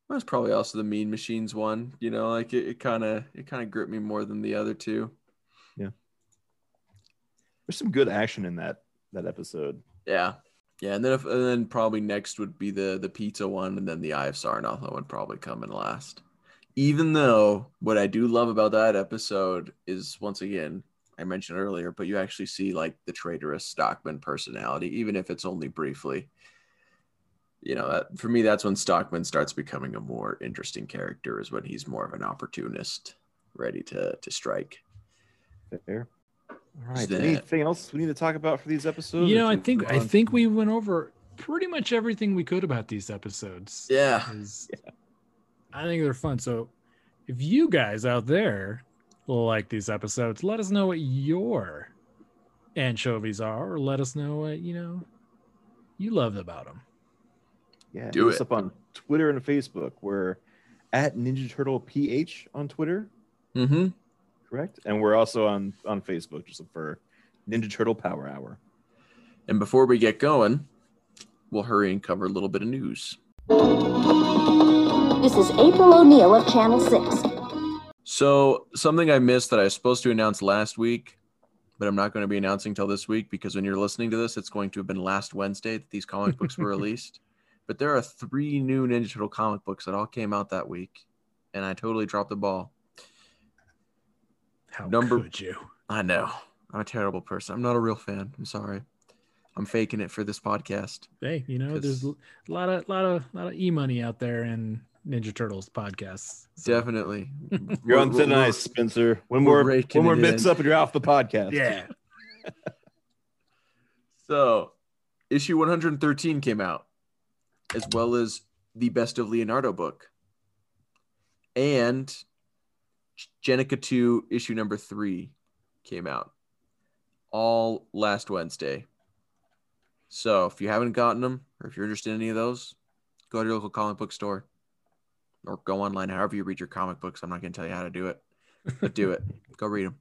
It's probably also the Mean Machines one. You know, like it kind of it kind of gripped me more than the other two.
Yeah, There's some good action in that that episode.
Yeah, yeah, and then if, and then probably next would be the the pizza one, and then the Eye of Sarnoth one would probably come in last. Even though what I do love about that episode is once again I mentioned earlier, but you actually see like the traitorous Stockman personality, even if it's only briefly. You know, that, for me, that's when Stockman starts becoming a more interesting character. Is when he's more of an opportunist, ready to to strike.
Fair. All right.
That-
Anything else we need to talk about for these episodes?
You know, I think I think we went over pretty much everything we could about these episodes.
Yeah,
'Cause I think they're fun. So if you guys out there like these episodes, let us know what your anchovies are, or let us know what you know you love about them.
Yeah,
Do
hit us
it.
up on Twitter and Facebook. We're at Ninja Turtle PH on Twitter,
mm-hmm.
correct? And we're also on on Facebook just look for Ninja Turtle Power Hour.
And before we get going, we'll hurry and cover a little bit of news.
This is April O'Neill of Channel 6.
So, something I missed that I was supposed to announce last week, but I'm not going to be announcing till this week because when you're listening to this, it's going to have been last Wednesday that these comic books were <laughs> released. But there are three new Ninja Turtle comic books that all came out that week, and I totally dropped the ball.
How
Number-
could you?
I know. I'm a terrible person. I'm not a real fan. I'm sorry. I'm faking it for this podcast.
Hey, you know, there's a lot of a lot of a lot of e money out there in Ninja Turtles podcasts. So,
Definitely. <laughs>
You're on
We're-
thin ice, Spencer. One
we're
more
raking
one more
it
mix up and you're off the podcast.
Yeah. <laughs>
So, issue 113 came out, as well as the Best of Leonardo book, and Jennika 2 issue number three came out, all last Wednesday. So, if you haven't gotten them, or if you're interested in any of those, go to your local comic book store, or go online. However you read your comic books, I'm not going to tell you how to do it, but do it. <laughs> go read them.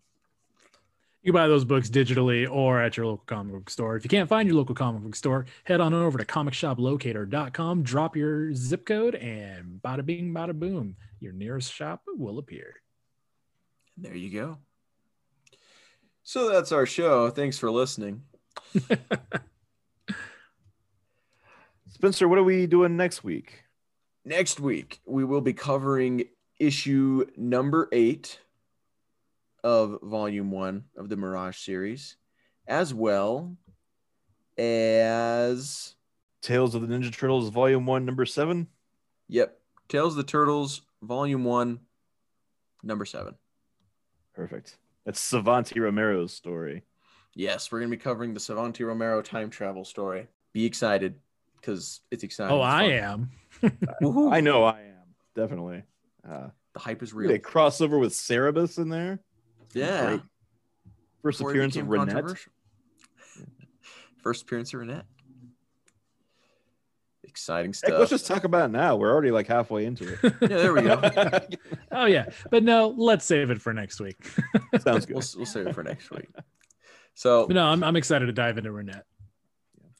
You can buy those books digitally or at your local comic book store. If you can't find your local comic book store, head on over to comicshoplocator.com, drop your zip code, and bada bing, bada boom, your nearest shop will appear.
There you go. So that's our show. Thanks for listening. <laughs>
Spencer, what are we doing next week?
Next week, we will be covering issue number eight of volume one of the Mirage series, as well as,
Tales of the Ninja Turtles, Volume One, Number Seven.
yep, Tales of the Turtles, volume one, number seven.
Perfect. That's Savanti Romero's story.
Yes, we're going to be covering the Savanti Romero time travel story. Be excited because it's exciting.
Oh,
It's
I am.
Woohoo.
I know I am definitely. Uh,
The hype is
really
real.
a crossover with Cerebus in there.
Yeah.
Great. First
Before
appearance of
became Renet. <laughs> First appearance of Renet. Exciting
Heck,
stuff.
let's just talk about it now. We're already like halfway into it. <laughs>
yeah, there we go. <laughs>
Oh, yeah. But no, let's save it for next week.
Sounds good.
we'll, we'll save it for next week. So
But no, I'm, I'm excited to dive into Renet.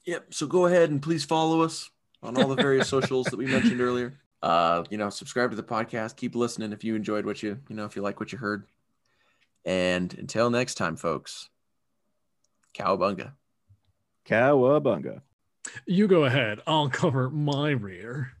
Yep. So go ahead and please follow us on all the various socials that we mentioned earlier. Uh, you know, subscribe to the podcast. Keep listening if you enjoyed what you, you know, if you like what you heard. And until next time, folks, cowabunga.
Cowabunga.
You go ahead. I'll cover my rear.